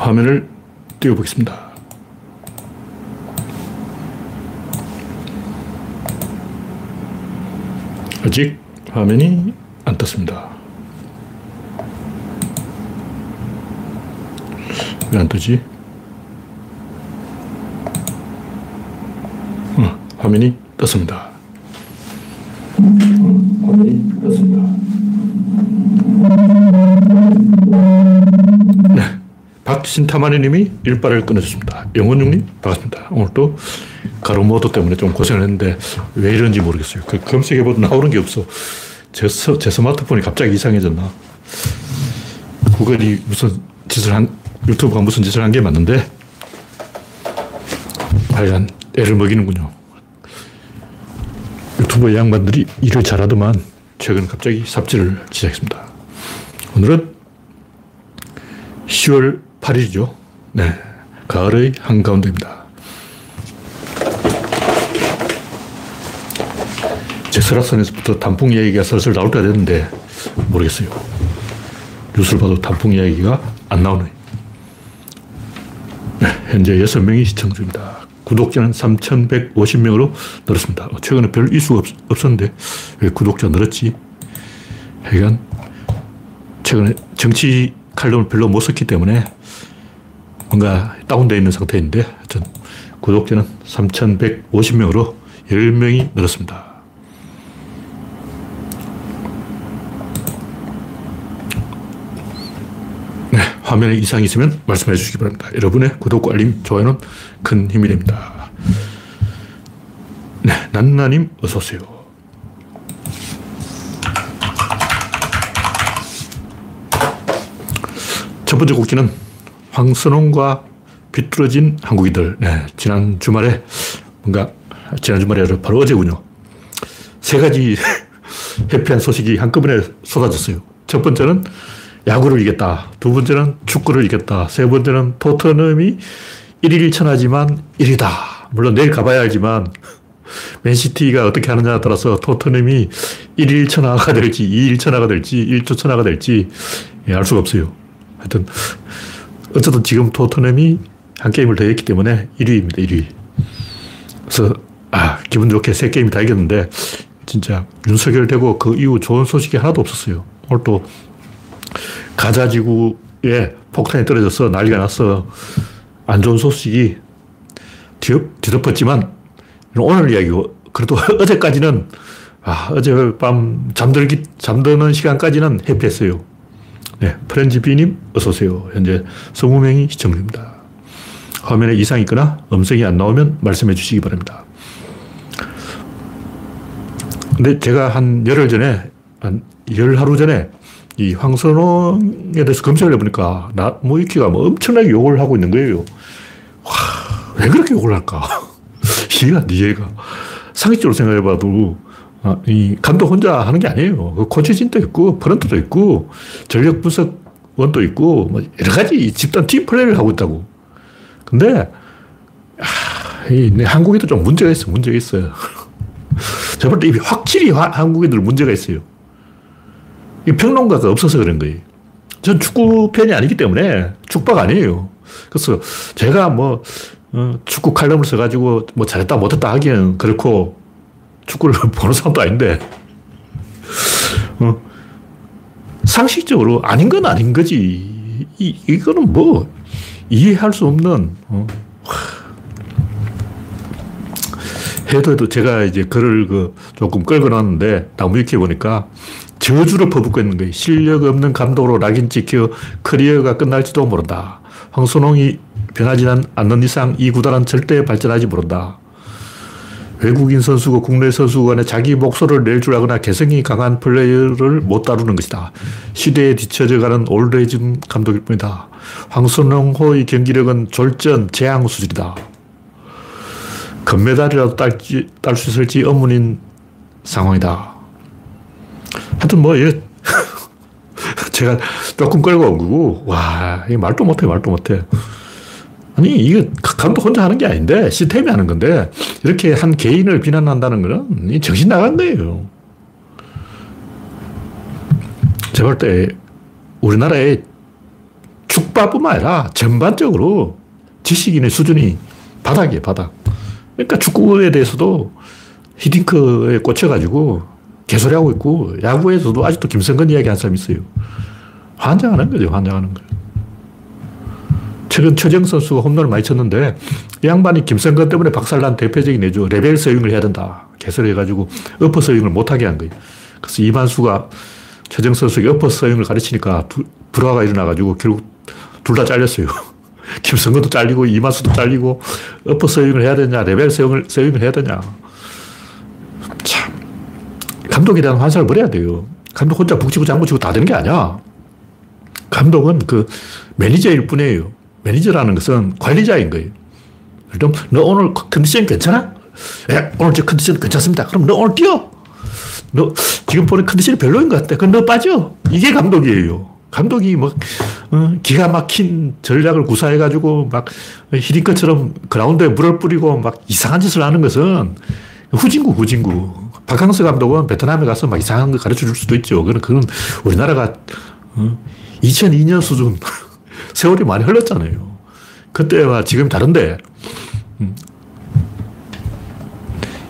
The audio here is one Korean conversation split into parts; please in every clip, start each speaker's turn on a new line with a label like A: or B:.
A: 화면을 띄워보겠습니다. 아직 화면이 안 떴습니다. 왜 안 뜨지? 어, 화면이 떴습니다. 신타마니 님이 일발을 끊어줬습니다. 영원중님, 반갑습니다. 오늘도 가로모드 때문에 좀 고생을 했는데 왜 이런지 모르겠어요. 그 검색해봐도 나오는 게 없어. 제, 제 스마트폰이 갑자기 이상해졌나. 구글이 무슨 짓을 한, 유튜브가 무슨 짓을 한 게 맞는데, 하여간 애를 먹이는군요. 유튜버 양반들이 일을 잘하더만 최근 갑자기 삽질을 시작했습니다. 오늘은 10월 8일이죠. 네. 가을의 한가운데입니다. 제 설악산에서부터 단풍 이야기가 슬슬 나올 때가 됐는데 모르겠어요. 뉴스를 봐도 단풍 이야기가 안 나오네. 네, 현재 6명이 시청 중입니다. 구독자는 3,150명으로 늘었습니다. 최근에 별 이슈가 없, 었는데왜 구독자 늘었지? 하여간 최근에 정치 칼럼을 별로 못 썼기 때문에 뭔가 다운되어 있는 상태인데 하여튼 구독자는 3,150명으로 10명이 늘었습니다. 네, 화면에 이상이 있으면 말씀해 주시기 바랍니다. 여러분의 구독과 알림, 좋아요는 큰 힘이 됩니다. 네, 난나님 어서 오세요. 첫 번째 곡기는 황선홍과 비뚤어진 한국인들. 네, 지난 주말에 뭔가 지난 주말에 바로 어제군요. 세 가지 해피한 소식이 한꺼번에 쏟아졌어요. 첫 번째는 야구를 이겼다. 두 번째는 축구를 이겼다. 세 번째는 토트넘이 1일 천하지만 1위다. 물론 내일 가봐야 알지만 맨시티가 어떻게 하느냐에 따라서 토트넘이 1일 천하가 될지 2일 천하가 될지 1조 천하가 될지 예, 알 수가 없어요. 하여튼 어쨌든 지금 토트넘이 한 게임을 더 했기 때문에 1위입니다. 1위. 그래서 아 기분 좋게 세 게임 다 이겼는데 진짜 윤석열 되고 그 이후 좋은 소식이 하나도 없었어요. 오늘 또 가자지구에 폭탄이 떨어져서 난리가 났어. 안 좋은 소식이 뒤덮었지만 오늘 이야기고 그래도 어제까지는 아, 어젯밤 잠들기, 잠드는 시간까지는 해피했어요. 네, 프렌즈비님, 어서오세요. 현재 20명이 시청 중입니다. 화면에 이상이 있거나 음성이 안 나오면 말씀해 주시기 바랍니다. 근데 제가 한 열흘 전에, 한 열 하루 전에 이 황선홍에 대해서 검색을 해보니까 나무위키가 뭐 엄청나게 욕을 하고 있는 거예요. 와, 왜 그렇게 욕을 할까? 이해가 안 돼, 이해가. 상식적으로 생각해봐도 아, 이 감독 혼자 하는 게 아니에요. 그 코치진도 있고, 프런트도 있고, 전력 분석원도 있고, 뭐 여러 가지 집단 팀 플레이를 하고 있다고. 근데, 아, 이 한국에도 좀 문제가 있어, 문제가 있어요. 제가 볼때 확실히 한국인들 문제가 있어요. 이 평론가가 없어서 그런 거예요. 전 축구 팬이 아니기 때문에 축박 아니에요. 그래서 제가 뭐, 어, 축구 칼럼을 써가지고 뭐 잘했다 못했다 하기엔 그렇고 축구를 보는 사람도 아닌데, 어, 상식적으로 아닌 건 아닌 거지. 이, 이거는 뭐, 이해할 수 없는, 어, 해도 해도 제가 이제 글을 그 조금 긁어 놨는데, 나무 위키 보니까 저주를 퍼붓고 있는 거예요. 실력 없는 감독으로 낙인 찍혀 커리어가 끝날지도 모른다. 황선홍이 변하지 않는 이상 이 구단은 절대 발전하지 못한다. 외국인 선수고 국내 선수 간에 자기 목소리를 낼줄 알거나 개성이 강한 플레이어를 못 다루는 것이다. 시대에 뒤처져가는 올레진 감독일 뿐이다. 황선홍호의 경기력은 졸전 재앙 수준이다. 금메달이라도 딸수 있을지 의문인 상황이다. 하여튼 뭐, 예. 제가 조금 끌고 온 거고, 와, 이 말도 못해, 말도 못해. 아니, 이게 감독 혼자 하는 게 아닌데, 시스템이 하는 건데, 이렇게 한 개인을 비난한다는 거는 정신 나간 거예요. 제가 볼 때, 우리나라에 축구뿐만 아니라 전반적으로 지식인의 수준이 바닥이에요, 바닥. 그러니까 축구에 대해서도 히딩크에 꽂혀가지고 개소리하고 있고, 야구에서도 아직도 김성근 이야기 한 사람 있어요. 환장하는 거죠, 환장하는 거 최근 최정 선수가 홈런을 많이 쳤는데, 이 양반이 김성근 때문에 박살난 대표적인 예죠. 레벨 서윙을 해야 된다. 개소리 해가지고, 어퍼 스윙을 못하게 한 거예요. 그래서 이만수가 최정 선수에게 어퍼 스윙을 가르치니까 불화가 일어나가지고 결국 둘 다 잘렸어요. 김성근도 잘리고 이만수도 잘리고 어퍼 스윙을 해야 되냐 레벨 스윙을, 스윙을 해야 되냐 참 감독에 대한 환상을 버려야 돼요 감독 혼자 북치고 장구치고 다 되는 게 아니야 감독은 그 매니저일 뿐이에요 매니저라는 것은 관리자인 거예요 그럼 너 오늘 컨디션 괜찮아? 예, 오늘 저 컨디션 괜찮습니다 그럼 너 오늘 뛰어 너 지금 보는 컨디션이 별로인 것 같아 그럼 너 빠져 이게 감독이에요 감독이 뭐, 어, 기가 막힌 전략을 구사해가지고 막 히딩크처럼 그라운드에 물을 뿌리고 막 이상한 짓을 하는 것은 후진구, 후진구. 박항서 감독은 베트남에 가서 막 이상한 거 가르쳐 줄 수도 있죠. 그건, 그건 우리나라가 어, 2002년 수준. 세월이 많이 흘렀잖아요. 그때와 지금 다른데,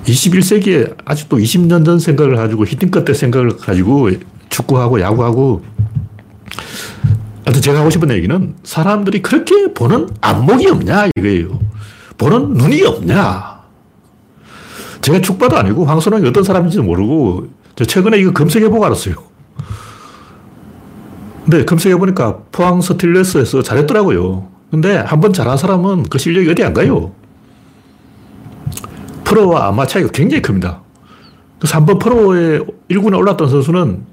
A: 21세기에 아직도 20년 전 생각을 가지고 히딩크 때 생각을 가지고 축구하고 야구하고 하여튼 제가 하고 싶은 얘기는 사람들이 그렇게 보는 안목이 없냐 이거예요. 보는 눈이 없냐. 제가 축바도 아니고 황선홍이 어떤 사람인지 모르고 저 최근에 이거 검색해보고 알았어요. 근데 검색해보니까 포항 스틸레스에서 잘했더라고요. 근데 한 번 잘한 사람은 그 실력이 어디 안 가요. 프로와 아마 차이가 굉장히 큽니다. 그래서 한 번 프로에 1군에 올랐던 선수는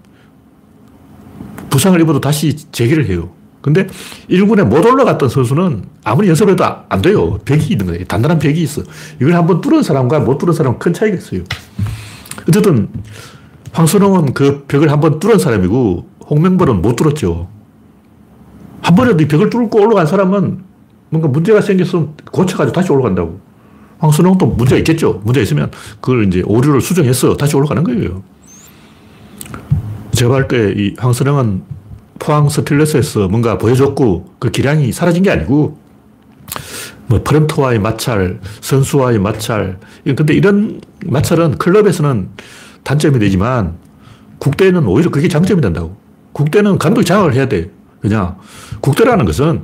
A: 부상을 입어도 다시 재기를 해요. 근데 1군에 못 올라갔던 선수는 아무리 연습해도 안 돼요. 벽이 있는 거예요. 단단한 벽이 있어. 이걸 한번 뚫은 사람과 못 뚫은 사람은 큰 차이가 있어요. 어쨌든 황선홍은 그 벽을 한번 뚫은 사람이고 홍명보는 못 뚫었죠. 한 번이라도 이 벽을 뚫고 올라간 사람은 뭔가 문제가 생겼으면 고쳐가지고 다시 올라간다고. 황선홍도 문제가 있겠죠. 문제가 있으면 그걸 이제 오류를 수정해서 다시 올라가는 거예요. 제가 할때이 황선영은 포항 스틸러스에서 뭔가 보여줬고 그 기량이 사라진 게 아니고 뭐 프런트와의 마찰, 선수와의 마찰. 근데 이런 마찰은 클럽에서는 단점이 되지만 국대는 오히려 그게 장점이 된다고. 국대는 감독이 장악을 해야 돼. 그냥 국대라는 것은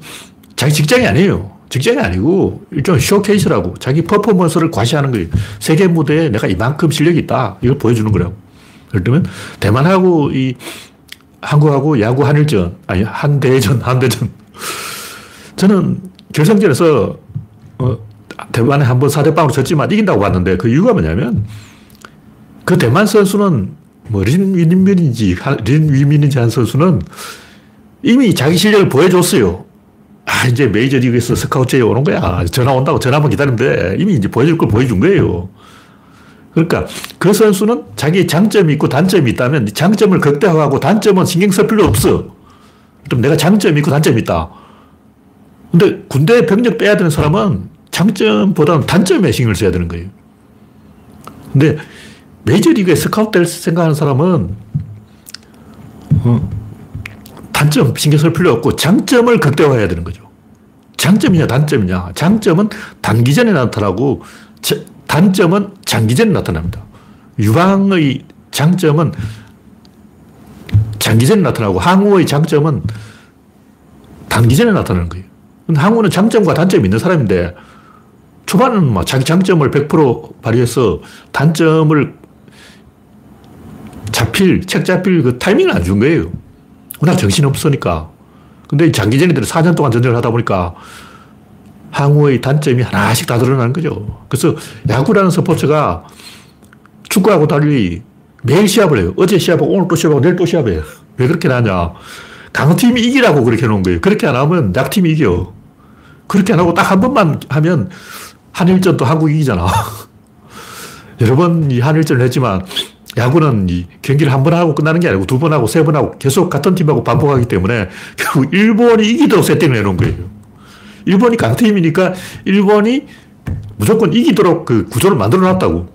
A: 자기 직장이 아니에요. 직장이 아니고 일종의 쇼케이스라고 자기 퍼포먼스를 과시하는 거예요. 세계 무대에 내가 이만큼 실력이 있다. 이걸 보여주는 거라고. 예를 들면 대만하고 이 한국하고 야구 한일전, 아니 한대전, 한대전. 저는 결승전에서 어, 대만에 한번 4대0으로 졌지만 이긴다고 봤는데 그 이유가 뭐냐면 그 대만 선수는 뭐 린위민인지 린위민인지 한 선수는 이미 자기 실력을 보여줬어요. 아, 이제 메이저리그에서 스카우트에 오는 거야. 전화 온다고 전화만 기다리면 돼. 이미 이제 보여줄 걸 보여준 거예요. 그러니까 그 선수는 자기 장점이 있고 단점이 있다면 장점을 극대화하고 단점은 신경 쓸 필요 없어. 그럼 내가 장점이 있고 단점이 있다. 근데 군대 병력 빼야 되는 사람은 장점보다는 단점에 신경을 써야 되는 거예요. 근데 메이저리그에 스카우트 될 생각하는 사람은 어, 단점 신경 쓸 필요 없고 장점을 극대화해야 되는 거죠. 장점이냐 단점이냐. 장점은 단기전에 나타나고 단점은 장기전에 나타납니다. 유방의 장점은 장기전에 나타나고 항우의 장점은 단기전에 나타나는 거예요. 항우는 장점과 단점이 있는 사람인데 초반은 막 자기 장점을 100% 발휘해서 단점을 잡힐, 책 잡힐 그 타이밍을 안 준 거예요. 워낙 정신이 없으니까. 근데 장기전이들 4년 동안 전쟁을 하다 보니까 항우의 단점이 하나씩 다 드러나는 거죠. 그래서 야구라는 스포츠가 축구하고 달리 매일 시합을 해요. 어제 시합하고 오늘 또 시합하고 내일 또 시합해요. 왜 그렇게 하냐. 강팀이 이기라고 그렇게 해놓은 거예요. 그렇게 안 하면 약팀이 이겨. 그렇게 안 하고 딱 한 번만 하면 한일전도 한국 이기잖아. 여러 번 이 한일전을 했지만 야구는 이 경기를 한 번 하고 끝나는 게 아니고 두 번 하고 세 번 하고 계속 같은 팀하고 반복하기 때문에 결국 일본이 이기도록 세팅을 해놓은 거예요. 일본이 강팀이니까 일본이 무조건 이기도록 그 구조를 만들어 놨다고.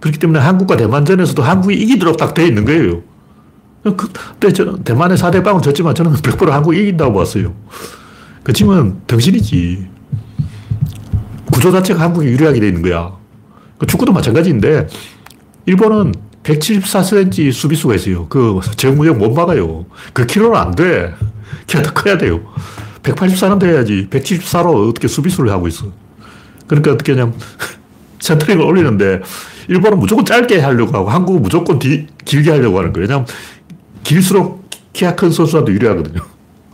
A: 그렇기 때문에 한국과 대만전에서도 한국이 이기도록 딱 되어 있는 거예요. 그때 저는 대만에 4대 빵을 졌지만 저는 100% 한국이 이긴다고 봤어요. 그 친구는 덩신이지. 구조 자체가 한국이 유리하게 돼 있는 거야. 그 축구도 마찬가지인데, 일본은 174cm 수비수가 있어요. 그 정무형 못 막아요. 그 키로는 안 돼. 키가 더 커야 돼요. 184는 돼야지. 174로 어떻게 수비수를 하고 있어. 그러니까 어떻게 하냐면, 센터링을 올리는데, 일본은 무조건 짧게 하려고 하고, 한국은 무조건 디, 길게 하려고 하는 거예요. 왜냐면, 길수록 키가 큰 선수한테 유리하거든요.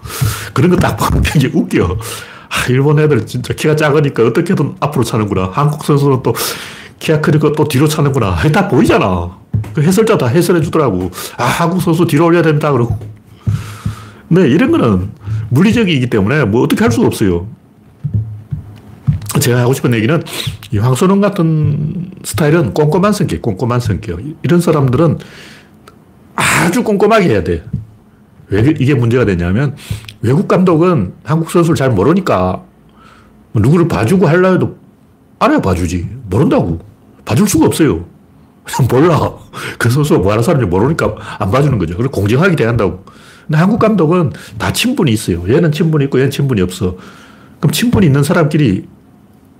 A: 그런 거 딱 보면 굉장히 웃겨. 아, 일본 애들 진짜 키가 작으니까 어떻게든 앞으로 차는구나. 한국 선수는 또 키가 크니까 또 뒤로 차는구나. 다 보이잖아. 그 해설자 다 해설해 주더라고. 아, 한국 선수 뒤로 올려야 된다. 그러고. 근데 이런 거는 물리적이기 때문에 뭐 어떻게 할 수가 없어요. 제가 하고 싶은 얘기는 이 황선홍 같은 스타일은 꼼꼼한 성격, 꼼꼼한 성격. 이런 사람들은 아주 꼼꼼하게 해야 돼. 왜 이게 문제가 되냐면 외국 감독은 한국 선수를 잘 모르니까 누구를 봐주고 하려 해도 알아야 봐주지. 모른다고. 봐줄 수가 없어요. 몰라. 그 선수가 뭐 하는 사람인지 모르니까 안 봐주는 거죠. 그리고 공정하게 대한다고. 근데 한국 감독은 다 친분이 있어요. 얘는 친분이 있고 얘는 친분이 없어. 그럼 친분이 있는 사람끼리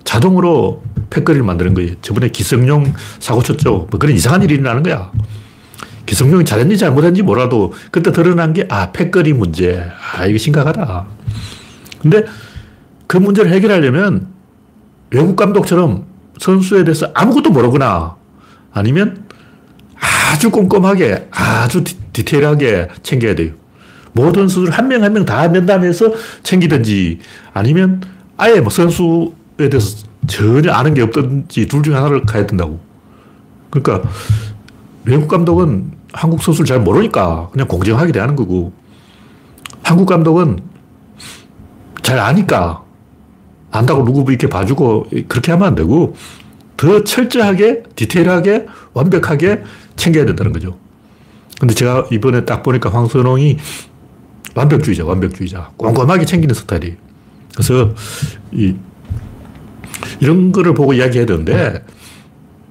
A: 자동으로 패거리를 만드는 거예요. 저번에 기성용 사고 쳤죠. 뭐 그런 이상한 일이 일어나는 거야. 기성용이 잘했는지 잘못했는지 몰라도 그때 드러난 게, 아, 패거리 문제. 아, 이거 심각하다. 근데 그 문제를 해결하려면 외국 감독처럼 선수에 대해서 아무것도 모르거나 아니면 아주 꼼꼼하게, 아주 디, 테일하게 챙겨야 돼요. 모든 선수를 한명 한 명 다 면담해서 챙기든지 아니면 아예 뭐 선수에 대해서 전혀 아는 게 없든지 둘 중에 하나를 가야 된다고. 그러니까 외국 감독은 한국 선수를 잘 모르니까 그냥 공정하게 대하는 거고 한국 감독은 잘 아니까 안다고 누구 이렇게 봐주고 그렇게 하면 안 되고 더 철저하게 디테일하게 완벽하게 챙겨야 된다는 거죠. 근데 제가 이번에 딱 보니까 황선홍이 완벽주의자, 완벽주의자. 꼼꼼하게 챙기는 스타일이에요. 그래서 이, 이런 거를 보고 이야기해야 되는데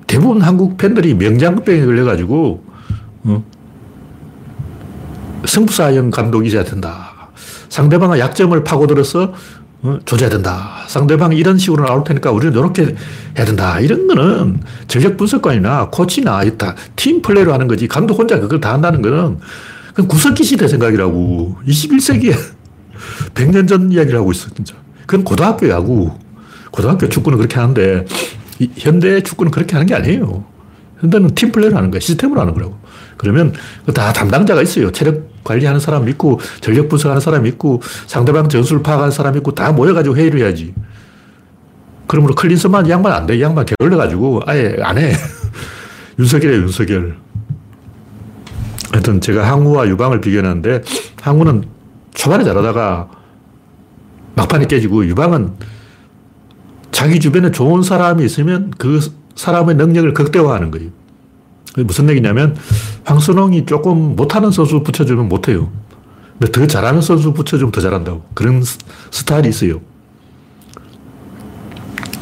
A: 대부분 한국 팬들이 명장병에 걸려가지고 어? 승부사형 감독이 돼야 된다. 상대방의 약점을 파고들어서 어? 조져야 된다. 상대방이 이런 식으로 나올 테니까 우리는 이렇게 해야 된다. 이런 거는 전력 분석관이나 코치나 있다. 팀 플레이로 하는 거지. 감독 혼자 그걸 다 한다는 거는 그건 구석기 시대 생각이라고. 21세기에 100년 전 이야기를 하고 있어, 진짜. 그건 고등학교 야구. 고등학교 축구는 그렇게 하는데, 현대 축구는 그렇게 하는 게 아니에요. 현대는 팀 플레이로 하는 거야. 시스템으로 하는 거라고. 그러면 다 담당자가 있어요. 체력 관리하는 사람 있고, 전력 분석하는 사람 있고, 상대방 전술을 파악하는 사람 있고, 다 모여가지고 회의를 해야지. 그러므로 클린스만 양반 안 돼. 양반 게을러가지고 아예 안 해. 윤석열이에 윤석열. 하여튼 제가 항우와 유방을 비교했는데, 항우는 초반에 잘하다가 막판에 깨지고, 유방은 자기 주변에 좋은 사람이 있으면 그 사람의 능력을 극대화하는 거예요. 무슨 얘기냐면 황선홍이 조금 못하는 선수 붙여주면 못해요. 근데 더 잘하는 선수 붙여주면 더 잘한다고. 그런 스타일이 있어요.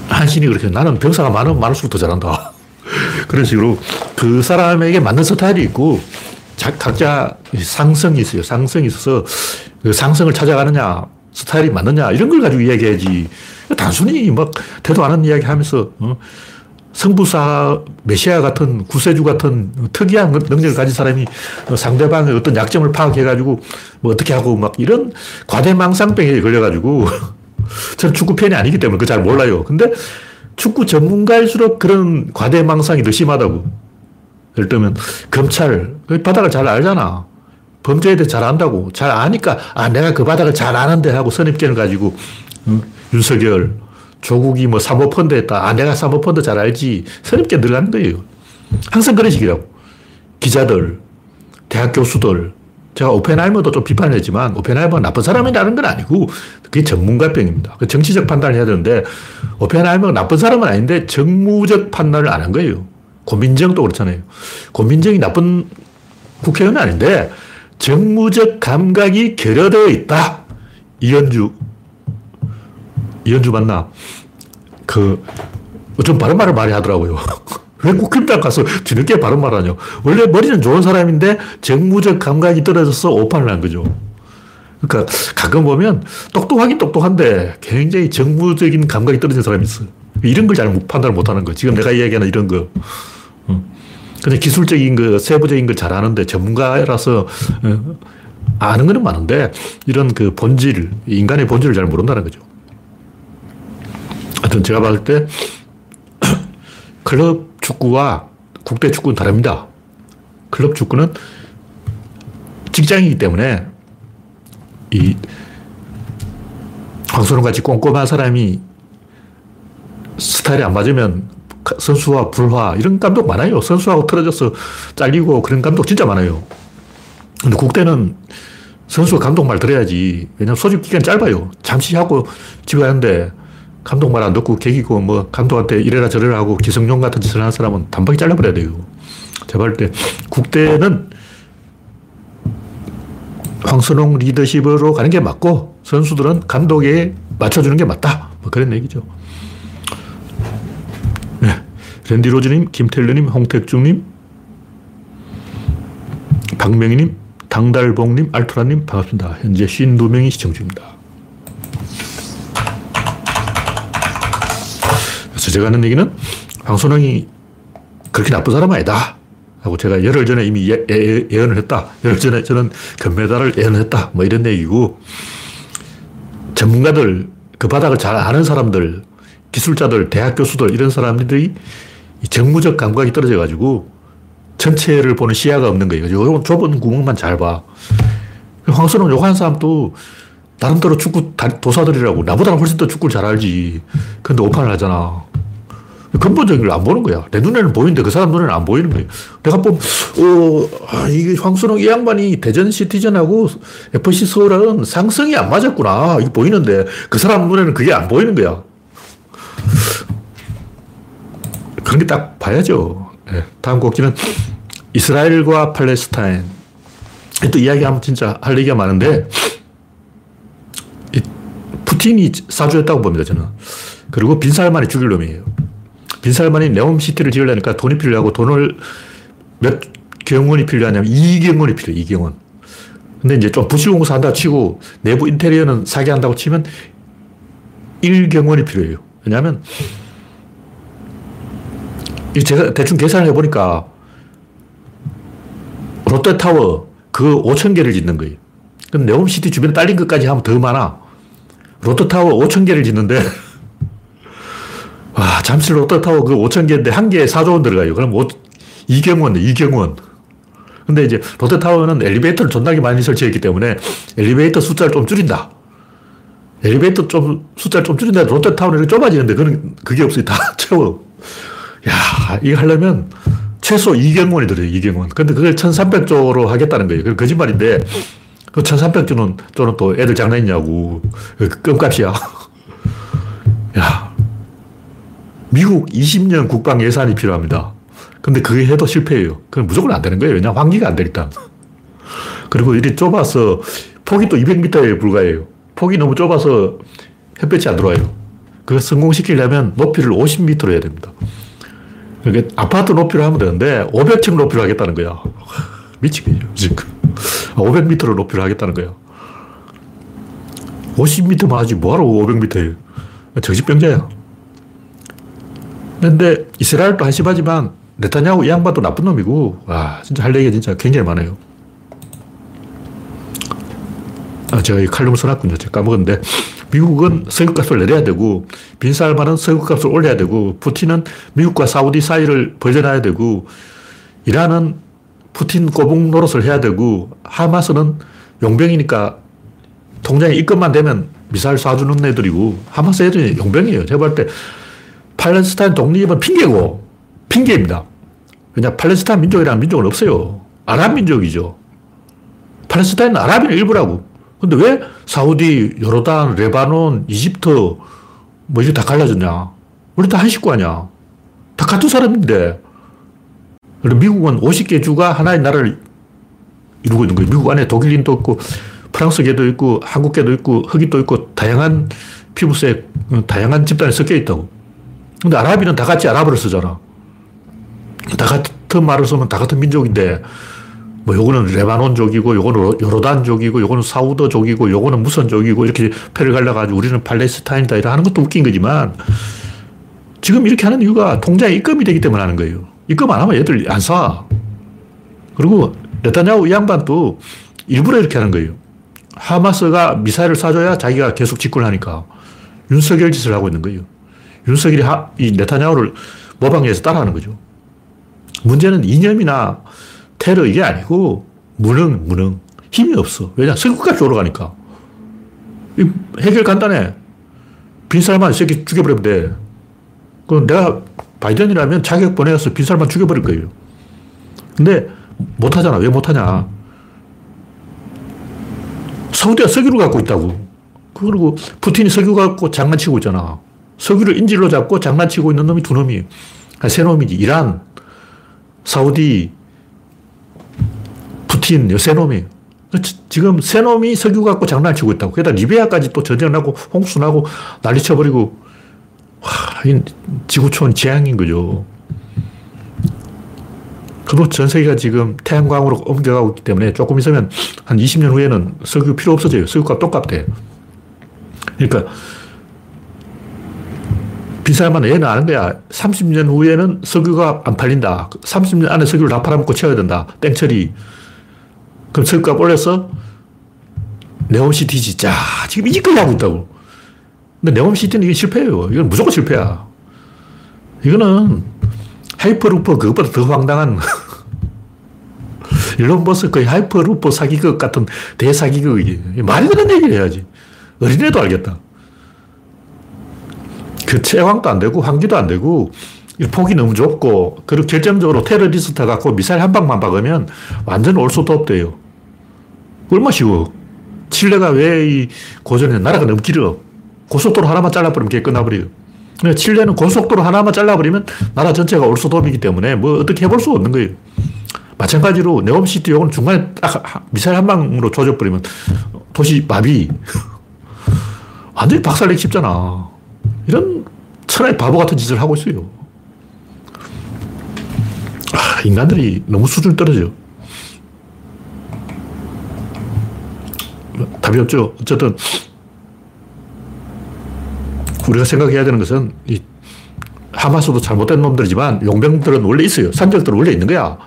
A: 한신이 그렇게 나는 병사가 많으면 많을수록 더 잘한다. 그런 식으로 그 사람에게 맞는 스타일이 있고 각자 상성이 있어요. 상성이 있어서 그 상성을 찾아가느냐, 스타일이 맞느냐, 이런 걸 가지고 이야기해야지. 단순히 막 대도 않은 이야기 하면서, 어? 성부사 메시아 같은 구세주 같은 특이한 능력을 가진 사람이 상대방의 어떤 약점을 파악해가지고 뭐 어떻게 하고 막 이런 과대망상병에 걸려가지고 저는 축구 팬이 아니기 때문에 그잘 몰라요. 근데 축구 전문가일수록 그런 과대망상이 더 심하다고. 예를 들면 검찰, 그 바닥을 잘 알잖아. 범죄에 대해 잘 안다고. 잘 아니까, 아, 내가 그 바닥을 잘 아는데 하고 선입견을 가지고, 응? 윤석열, 조국이 뭐 사모펀드 했다. 아, 내가 사모펀드 잘 알지. 선입견 들어가는 거예요. 항상 그런 식이라고. 기자들, 대학 교수들. 제가 오펜하이머도 좀 비판했지만 오펜하이머가 나쁜 사람이라는 건 아니고 그게 전문가병입니다. 그 정치적 판단을 해야 되는데 오펜하이머가 나쁜 사람은 아닌데 정무적 판단을 안 한 거예요. 고민정도 그렇잖아요. 고민정이 나쁜 국회의원은 아닌데 정무적 감각이 결여되어 있다. 이현주 이현주 맞나? 그, 좀 바른 말을 많이 하더라고요. 왜 국힘당 가서 뒤늦게 바른 말 하냐. 원래 머리는 좋은 사람인데 정무적 감각이 떨어져서 오판을 한 거죠. 그러니까 가끔 보면 똑똑하긴 똑똑한데 굉장히 정무적인 감각이 떨어진 사람이 있어. 이런 걸 잘 판단을 못 하는 거. 지금 내가 이야기하는 이런 거. 근데 기술적인 거, 세부적인 걸잘 아는데 전문가라서 어, 아는 거는 많은데 이런 그 본질, 인간의 본질을 잘 모른다는 거죠. 하여튼 제가 봤을 때 클럽 축구와 국대 축구는 다릅니다. 클럽 축구는 직장이기 때문에 이 황선홍 같이 꼼꼼한 사람이 스타일이 안 맞으면 선수와 불화 이런 감독 많아요. 선수하고 틀어져서 잘리고 그런 감독 진짜 많아요. 근데 국대는 선수가 감독 말 들어야지. 왜냐면 소집 기간 짧아요. 잠시 하고 집에 가는데 감독 말 안 듣고 개기고 뭐 감독한테 이래라 저래라 하고 기성용 같은 짓을 하는 사람은 단박에 잘라버려야 돼요. 제가 볼때 국대는 황선홍 리더십으로 가는 게 맞고 선수들은 감독에 맞춰주는 게 맞다. 뭐 그런 얘기죠. 네. 랜디 로즈님, 김텔러님, 홍택중님, 박명희님, 당달봉님, 알토라님 반갑습니다. 현재 52명이 시청 중입니다. 그래서 제가 하는 얘기는 황선홍이 그렇게 나쁜 사람 아니다. 하고 제가 열흘 전에 이미 예, 예, 예 언을 했다. 열흘 전에 저는 금메달을 예언을 했다. 뭐 이런 얘기고 전문가들, 그 바닥을 잘 아는 사람들, 기술자들, 대학 교수들 이런 사람들이 정무적 감각이 떨어져 가지고 전체를 보는 시야가 없는 거예요. 요 좁은 구멍만 잘 봐. 황선홍 욕하는 사람도 나름대로 축구 도사들이라고 나보다는 훨씬 더 축구를 잘 알지. 근데 오판을 하잖아. 근본적인 걸 안 보는 거야. 내 눈에는 보이는데 그 사람 눈에는 안 보이는 거예요. 내가 보면, 어, 아, 이게 황순홍 이 양반이 대전 시티즌하고 FC 서울은 상승이 안 맞았구나. 이게 보이는데 그 사람 눈에는 그게 안 보이는 거야. 그런 게 딱 봐야죠. 네. 다음 곡지는 이스라엘과 팔레스타인. 또 이야기하면 진짜 할 얘기가 많은데, 푸틴이 사주했다고 봅니다, 저는. 그리고 빈살만이 죽일 놈이에요. 빈살만이 네옴시티를 지으려니까 돈이 필요하고 돈을 몇 경원이 필요하냐면 이경원이 필요해, 이경원. 근데 이제 좀 부실공사 한다 치고 내부 인테리어는 사게 한다고 치면 1경원이 필요해요. 왜냐하면 제가 대충 계산을 해보니까 롯데타워 그 5천 개를 짓는 거예요. 그럼 네옴시티 주변에 딸린 것까지 하면 더 많아. 롯데타워 5천 개를 짓는데 와, 잠실 롯데타워 그 5천 개인데 한 개에 4조 원 들어가요. 그럼 5, 이경원, 이경원. 근데 이제 롯데타워는 엘리베이터를 존나게 많이 설치했기 때문에 엘리베이터 숫자를 좀 줄인다. 엘리베이터 좀 숫자를 좀 줄인다. 롯데타워는 좁아지는데 그는 그게 없어요. 다 채워. 야, 이거 하려면 최소 이경원이 들어요. 이경원. 근데 그걸 1300조로 하겠다는 거예요. 그 거짓말인데 그 1300조는 또는 또 애들 장난이냐고. 그 껌값이야. 야, 미국 20년 국방 예산이 필요합니다. 근데 그게 해도 실패해요. 그건 무조건 안 되는 거예요. 왜냐 환기가 안 되니까. 그리고 이리 좁아서 폭이 또 200m에 불과해요. 폭이 너무 좁아서 햇볕이 안 들어와요. 그걸 성공시키려면 높이를 50m로 해야 됩니다. 그러니까 아파트 높이로 하면 되는데 500층 높이로 하겠다는 거야. 미치겠죠, 지금. 500m로 높이로 하겠다는 거야. 50m만 하지 뭐하러 500m에. 정신병자야. 근데 이스라엘도 한심하지만 네타냐후 이 양반도 나쁜 놈이고 와 진짜 할 얘기가 진짜 굉장히 많아요. 아, 제가 이 칼럼 써놨군요. 제가 까먹었는데 미국은 석유값을 내려야 되고 빈살만은 석유값을 올려야 되고 푸틴은 미국과 사우디 사이를 벌려놔야 되고 이란은 푸틴 꼬북 노릇을 해야 되고 하마스는 용병이니까 통장에 입금만 되면 미사일 쏴주는 애들이고 하마스 애들이 용병이에요. 제가 볼때 팔레스타인 독립은 핑계고, 핑계입니다. 왜냐, 팔레스타인 민족이라는 민족은 없어요. 아랍 민족이죠. 팔레스타인은 아랍인의 일부라고. 근데 왜 사우디, 요르단, 레바논, 이집트, 뭐 이게 다 갈라졌냐? 우리 다 한 식구 아니야. 다 같은 사람인데. 그리고 미국은 50개 주가 하나의 나라를 이루고 있는 거예요. 미국 안에 독일인도 있고, 프랑스계도 있고, 한국계도 있고, 흑인도 있고, 다양한 피부색, 다양한 집단이 섞여 있다고. 근데 아랍인은 다 같이 아랍어를 쓰잖아. 다 같은 말을 쓰면 다 같은 민족인데 뭐 요거는 레바논족이고 요거는 요르단족이고 요거는 사우더족이고 요거는 무슨 족이고 이렇게 패를 갈라가지고 우리는 팔레스타인이다 이러 하는 것도 웃긴 거지만 지금 이렇게 하는 이유가 통장에 입금이 되기 때문에 하는 거예요. 입금 안 하면 얘들 안 사. 그리고 네타냐후 이 양반도 일부러 이렇게 하는 거예요. 하마스가 미사일을 쏴줘야 자기가 계속 집권하니까 윤석열 짓을 하고 있는 거예요. 윤석열이 하, 이 네타냐후를 모방해서 따라하는 거죠. 문제는 이념이나 테러 이게 아니고 무능, 무능. 힘이 없어. 왜냐? 석유값이 올라가니까. 해결 간단해. 빈 사람만 새끼 죽여버리면 돼. 그럼 내가 바이든이라면 자격 보내서 빈사람만 죽여버릴 거예요. 근데 못하잖아. 왜 못하냐. 사우디가 석유를 갖고 있다고. 그리고 푸틴이 석유 갖고 장난치고 있잖아. 석유를 인질로 잡고 장난치고 있는 놈이 두 놈이. 세 놈이지. 이란, 사우디, 푸틴, 세 놈이. 지금 세 놈이 석유 갖고 장난치고 있다고. 게다가 리비아까지 또 전쟁 나고 홍수 나고 난리 쳐버리고. 와, 지구촌 재앙인 거죠. 그리고 전 세계가 지금 태양광으로 옮겨가고 있기 때문에 조금 있으면 한 20년 후에는 석유 필요 없어져요. 석유가 똑같대. 그러니까 빈 살만 얘는 아는 거야. 30년 후에는 석유가 안 팔린다. 30년 안에 석유를 다 팔아먹고 채워야 된다. 땡처리. 그럼 석유값 올려서 네옴시티 짓자, 지금 이짓까지 하고 있다고. 근데 네옴 시티는 이게 실패예요. 이건 무조건 실패야. 이거는 하이퍼루프 그것보다 더 황당한 일론 머스크의 하이퍼루프 사기극 같은 대사기극이 말이 되는 얘기를 해야지. 어린애도 알겠다. 그 채광도 안 되고 환기도 안 되고 폭이 너무 좁고 그리고 결정적으로 테러리스트가 그 미사일 한 방만 박으면 완전 올스톱돼요. 얼마 쉬워. 칠레가 왜 이 고전해 나라가 너무 길어. 고속도로 하나만 잘라버리면 게 끝나버려요. 칠레는 고속도로 하나만 잘라버리면 나라 전체가 올소돔이기 때문에 뭐 어떻게 해볼 수 없는 거예요. 마찬가지로 네옴시티 요건 중간에 딱 미사일 한 방으로 조져버리면 도시 마비. 완전히 박살내기 쉽잖아. 이런 천하의 바보 같은 짓을 하고 있어요. 아, 인간들이 너무 수준이 떨어져. 답이 없죠. 어쨌든 우리가 생각해야 되는 것은 이 하마스도 잘못된 놈들이지만 용병들은 원래 있어요. 산적들은 원래 있는 거야.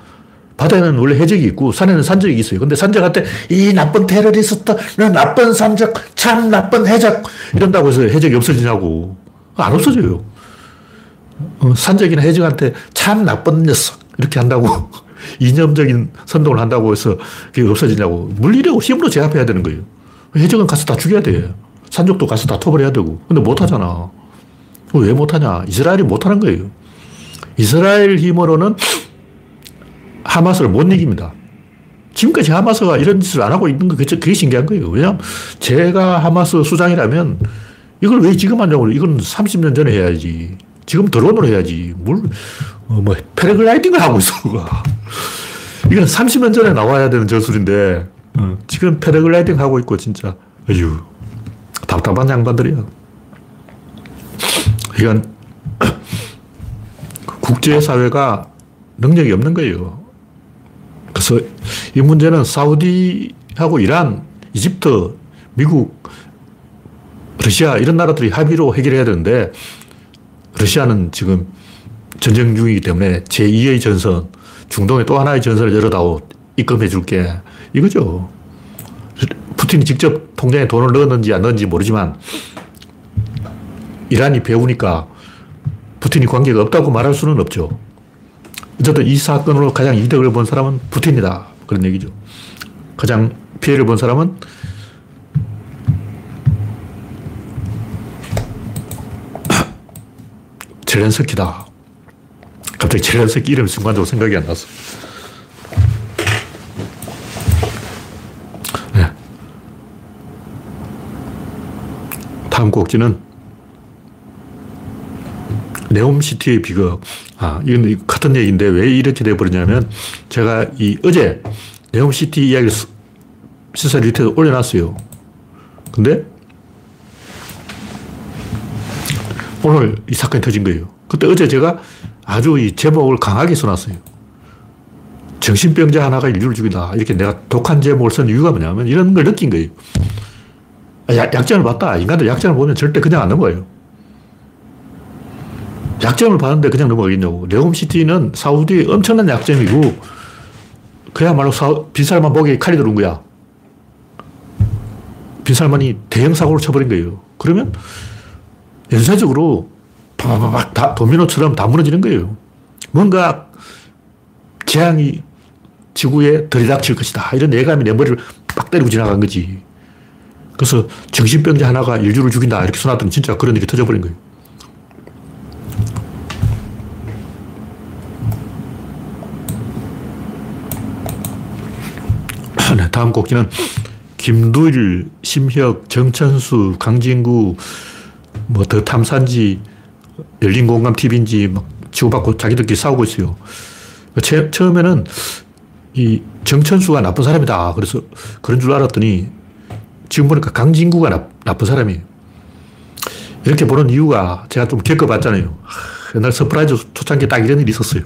A: 바다에는 원래 해적이 있고 산에는 산적이 있어요. 근데 산적한테 이 나쁜 테러리스트, 나쁜 산적, 참 나쁜 해적 이런다고 해서 해적이 없어지냐고. 안 없어져요. 어, 산적이나 해적한테 참 나쁜 녀석 이렇게 한다고 이념적인 선동을 한다고 해서 그게 없어지냐고. 물리력으로 힘으로 제압해야 되는 거예요. 해적은 가서 다 죽여야 돼. 산적도 가서 다 토벌해야 되고. 근데 못하잖아. 왜 못하냐? 이스라엘이 못하는 거예요. 이스라엘 힘으로는 하마스를 못 이깁니다. 지금까지 하마스가 이런 짓을 안 하고 있는 거 그게 신기한 거예요. 왜냐하면 제가 하마스 수장이라면 이걸 왜 지금 하냐고. 이건 30년 전에 해야지. 지금 드론으로 해야지. 뭘, 어, 뭐, 패러글라이딩을 하고 있어, 이건 30년 전에 나와야 되는 저술인데, 어, 지금 패러글라이딩 하고 있고, 진짜. 어휴. 답답한 양반들이야. 이건 국제사회가 능력이 없는 거예요. 그래서 이 문제는 사우디하고 이란, 이집트, 미국, 러시아 이런 나라들이 합의로 해결해야 되는데 러시아는 지금 전쟁 중이기 때문에 제2의 전선, 중동의 또 하나의 전선을 열어다오 입금해 줄게. 이거죠. 푸틴이 직접 통장에 돈을 넣었는지 안 넣었는지 모르지만 이란이 배우니까 푸틴이 관계가 없다고 말할 수는 없죠. 어쨌든 이 사건으로 가장 이득을 본 사람은 푸틴이다. 그런 얘기죠. 가장 피해를 본 사람은 젤렌스키다. 갑자기 젤렌스키 이름이 순간적으로 생각이 안 났어. 다음 꼭지는 네옴시티의 비극. 아, 이건 같은 얘기인데 왜 이렇게 돼버리냐면 제가 이 어제 네옴시티 이야기를 시사 리트에 올려놨어요. 근데 오늘 이 사건이 터진 거예요. 그때 어제 제가 아주 이 제목을 강하게 써놨어요. 정신병자 하나가 인류를 죽인다. 이렇게 내가 독한 제목을 쓴 이유가 뭐냐면 이런 걸 느낀 거예요. 아, 약점을 봤다. 인간들 약점을 보면 절대 그냥 안 넘어요. 약점을 봤는데 그냥 넘어가겠냐고. 레옴시티는 사우디의 엄청난 약점이고, 그야말로 사, 빈살만 보기에 칼이 들어온 거야. 빈살만이 대형 사고를 쳐버린 거예요. 그러면 연쇄적으로 바바바박 다 도미노처럼 다 무너지는 거예요. 뭔가 재앙이 지구에 들이닥칠 것이다. 이런 예감이 내 머리를 빡 때리고 지나간 거지. 그래서 정신병자 하나가 인류를 죽인다. 이렇게 써놨더니 진짜 그런 일이 터져버린 거예요. 네, 다음 꼭지는 김두일, 심혁, 정천수, 강진구, 뭐 더탐산지, 열린공감 TV인지 막 치고받고 자기들끼리 싸우고 있어요. 처, 처음에는 이 정천수가 나쁜 사람이다. 그래서 그런 줄 알았더니 지금 보니까 강진구가 나, 나쁜 사람이에요. 이렇게 보는 이유가 제가 좀 겪어봤잖아요. 옛날 서프라이즈 초창기에 딱 이런 일이 있었어요.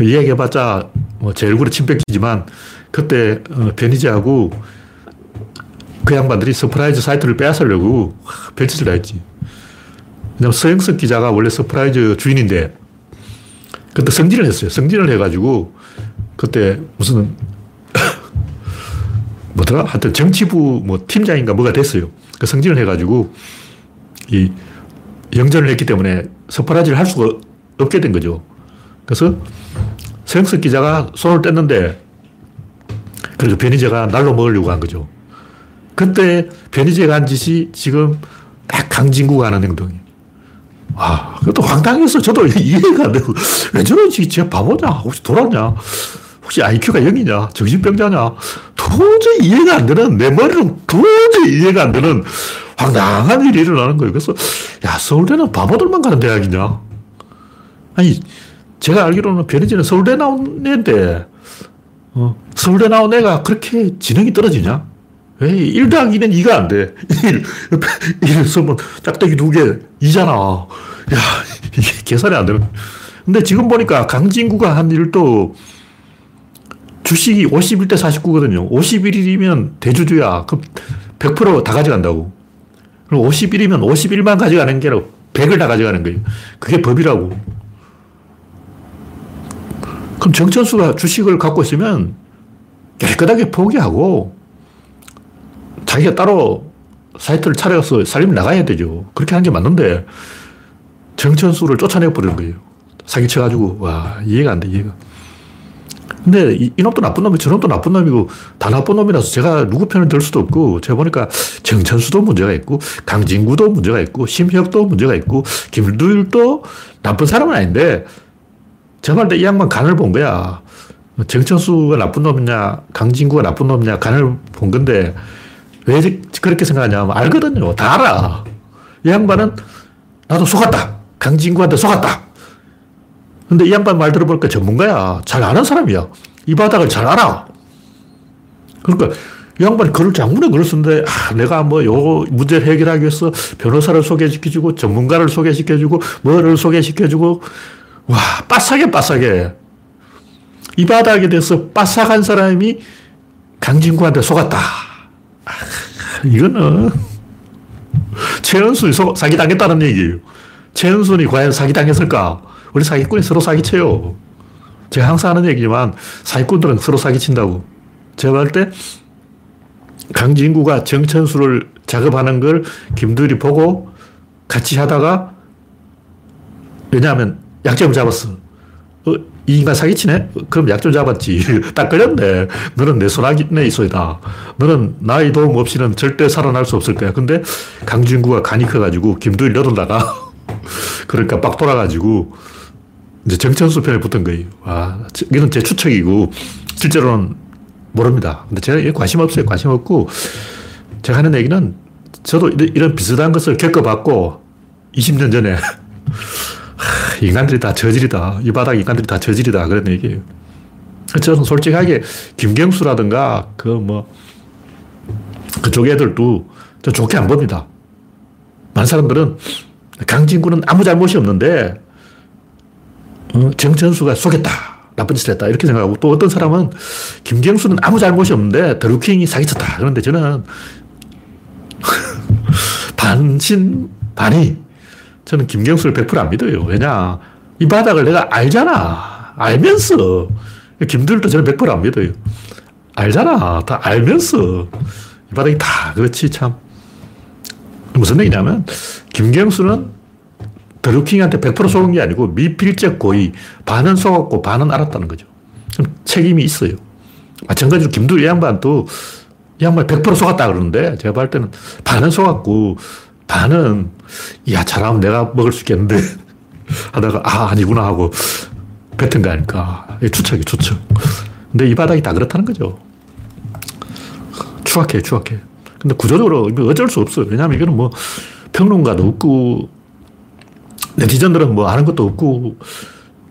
A: 이야기해봤자 뭐 제 얼굴에 침 뱉기지만 그때 어, 베니지하고 그 양반들이 서프라이즈 사이트를 빼앗으려고 별짓을 다 했지. 왜냐면 서영석 기자가 원래 서프라이즈 주인인데 그때 승진을 했어요. 승진을 해가지고 그때 무슨 뭐더라? 하여튼 정치부 뭐 팀장인가 뭐가 됐어요. 그 승진을 해가지고 이 영전을 했기 때문에 서프라이즈를 할 수가 없게 된 거죠. 그래서 서영석 기자가 손을 뗐는데 그래서 변희재가 날로 먹으려고 한 거죠. 그때 변희재가 한 짓이 지금 딱 강진구가 하는 행동이에요. 와, 그것도 황당해서 저도 이해가 안 되고, 왜 저러지? 쟤 바보냐? 혹시 돌았냐? 혹시 IQ가 0이냐? 정신병자냐? 도저히 이해가 안 되는, 내 머리는 도저히 이해가 안 되는 황당한 일이 일어나는 거예요. 그래서, 야, 서울대는 바보들만 가는 대학이냐? 아니, 제가 알기로는 변희재는 서울대 나온 애인데, 어, 서울대 나온 애가 그렇게 지능이 떨어지냐? 왜1 더하기 2는 2가 안 돼. 1, 1 쓰면 짝대기 2개 2잖아. 야, 이게 계산이 안 되는. 근데 지금 보니까 강진구가 한 일도 주식이 51대 49거든요. 51이면 대주주야. 그럼 100%다 가져간다고. 그럼 51이면 51만 가져가는 게 아니라 100을 다 가져가는 거예요. 그게 법이라고. 그럼 정천수가 주식을 갖고 있으면 깨끗하게 포기하고 자기가 따로 사이트를 차려서 살림 나가야 되죠. 그렇게 하는 게 맞는데 정천수를 쫓아내 버리는 거예요. 사기쳐가지고 와 이해가 안 돼, 이해가. 근데 이, 이놈도 나쁜 놈이 저놈도 나쁜 놈이고 다 나쁜 놈이라서 제가 누구 편을 들 수도 없고 제가 보니까 정천수도 문제가 있고 강진구도 문제가 있고 심혁도 문제가 있고 김두일도 나쁜 사람은 아닌데 정말 이 양반 간을 본 거야. 정천수가 나쁜 놈이냐, 강진구가 나쁜 놈이냐, 간을 본 건데, 왜 그렇게 생각하냐면 알거든요. 다 알아. 이 양반은 나도 속았다. 강진구한테 속았다. 근데 이 양반 말 들어보니까 전문가야. 잘 아는 사람이야. 이 바닥을 잘 알아. 그러니까 이 양반이 글을 장문에 글을 쓰는데, 아, 내가 뭐 요 문제를 해결하기 위해서 변호사를 소개시켜주고, 전문가를 소개시켜주고, 뭐를 소개시켜주고, 와, 빠삭해, 빠삭해. 이 바닥에 대해서 빠삭한 사람이 강진구한테 속았다. 아, 이거는 최은순이 사기당했다는 얘기예요. 최은순이 과연 사기당했을까? 우리 사기꾼이 서로 사기쳐요. 제가 항상 하는 얘기지만 사기꾼들은 서로 사기친다고. 제가 볼 때 강진구가 정천수를 작업하는 걸 김두일이 보고 같이 하다가 왜냐하면 약점을 잡았어. 어, 이 인간 사기치네? 그럼 약점 잡았지. 딱 걸렸네. 너는 내 손아귀 있어이다. 너는 나의 도움 없이는 절대 살아날 수 없을 거야. 근데 강진구가 간이 커가지고 김두일 넣어다가 그러니까 빡 돌아가지고 이제 정천수 편에 붙은 거예요. 와, 이건 제 추측이고 실제로는 모릅니다. 근데 제가 관심 없어요. 관심 없고 제가 하는 얘기는 저도 이런 비슷한 것을 겪어봤고 20년 전에 인간들이 다 저질이다. 이 바닥 인간들이 다 저질이다. 그런 얘기예요. 저는 솔직하게 김경수라든가 그 뭐 그쪽 애들도 저 좋게 안 봅니다. 많은 사람들은 강진구는 아무 잘못이 없는데 어, 정천수가 속였다. 나쁜 짓을 했다. 이렇게 생각하고 또 어떤 사람은 김경수는 아무 잘못이 없는데 드루킹이 사기쳤다. 그런데 저는 반신, 반이 저는 김경수를 100%안 믿어요. 왜냐. 이 바닥을 내가 알잖아. 알면서. 김들도 저는 100%안 믿어요. 알잖아. 다 알면서. 이 바닥이 다 그렇지, 참. 무슨 얘기냐면, 김경수는 드루킹한테 100% 속은 게 아니고 미필적 고의, 반은 속았고 반은 알았다는 거죠. 그럼 책임이 있어요. 마찬가지로 김두이 양반도 이 양반 100% 속았다 그러는데 제가 볼 때는 반은 속았고 반은 야 잘하면 내가 먹을 수 있겠는데 하다가 아 아니구나 하고 뱉은 거 아닐까. 추측이 추측. 근데 이 바닥이 다 그렇다는 거죠. 추악해 추악해. 근데 구조적으로 어쩔 수 없어요. 왜냐하면 이거는 뭐 평론가도 없고 네티즌들은 뭐 아는 것도 없고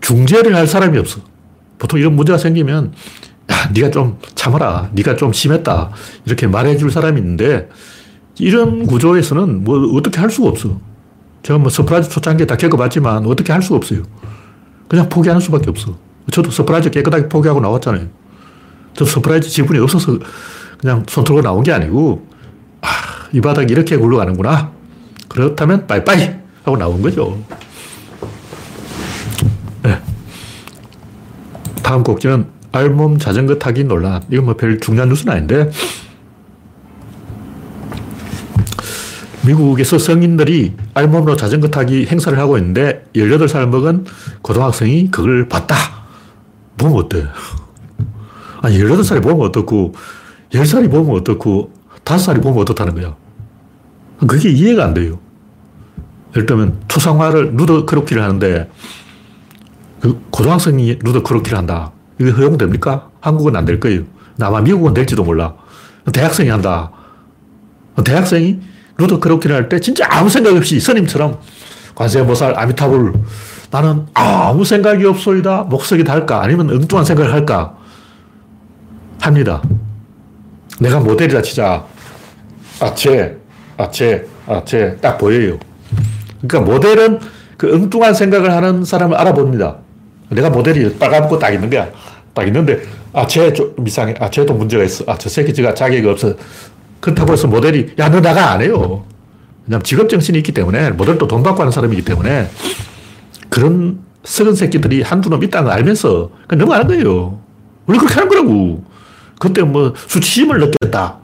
A: 중재를 할 사람이 없어. 보통 이런 문제가 생기면 야, 네가 좀 참아라. 네가 좀 심했다. 이렇게 말해 줄 사람이 있는데 이런 구조에서는 뭐 어떻게 할 수가 없어. 제가 뭐 서프라이즈 초창기에 다 겪어봤지만 어떻게 할 수가 없어요. 그냥 포기하는 수밖에 없어. 저도 서프라이즈 깨끗하게 포기하고 나왔잖아요. 저 서프라이즈 지분이 없어서 그냥 손 들고 나온 게 아니고 아, 이 바닥이 이렇게 굴러가는구나. 그렇다면 빠이빠이 하고 나온 거죠. 네. 다음 꼭지는 알몸 자전거 타기 논란. 이건 뭐 별 중요한 뉴스는 아닌데, 미국에서 성인들이 알몸으로 자전거 타기 행사를 하고 있는데, 18살 먹은 고등학생이 그걸 봤다. 보면 어때? 아니, 18살이 보면 어떻고, 10살이 보면 어떻고, 5살이 보면 어떻다는 거야. 그게 이해가 안 돼요. 예를 들면, 초상화를, 누드 크로키를 하는데, 그 고등학생이 누드 크로키를 한다. 이게 허용됩니까? 한국은 안 될 거예요. 아마 미국은 될지도 몰라. 대학생이 한다. 대학생이 루드 크로키를 할 때 진짜 아무 생각 없이 스님처럼 관세음보살 아미타불 나는 아무 생각이 없소이다. 목석이 달까? 아니면 엉뚱한 생각을 할까? 합니다. 내가 모델이다 치자. 아, 쟤, 아, 쟤, 아, 쟤. 딱 보여요. 그러니까 모델은 그 엉뚱한 생각을 하는 사람을 알아봅니다. 내가 모델이 빨간거 딱 있는 거야. 딱 있는데, 아, 쟤 좀 이상해. 아, 쟤도 문제가 있어. 아, 저 새끼 가 자격이 없어. 그렇다고 해서 모델이, 야, 너 나가 안 해요. 왜냐면 직업 정신이 있기 때문에, 모델도 돈 받고 하는 사람이기 때문에, 그런 썩은 새끼들이 한두 놈 있다는 걸 알면서, 그냥 넘어가는 거예요. 원래 그렇게 하는 거라고. 그때 뭐, 수치심을 느꼈다.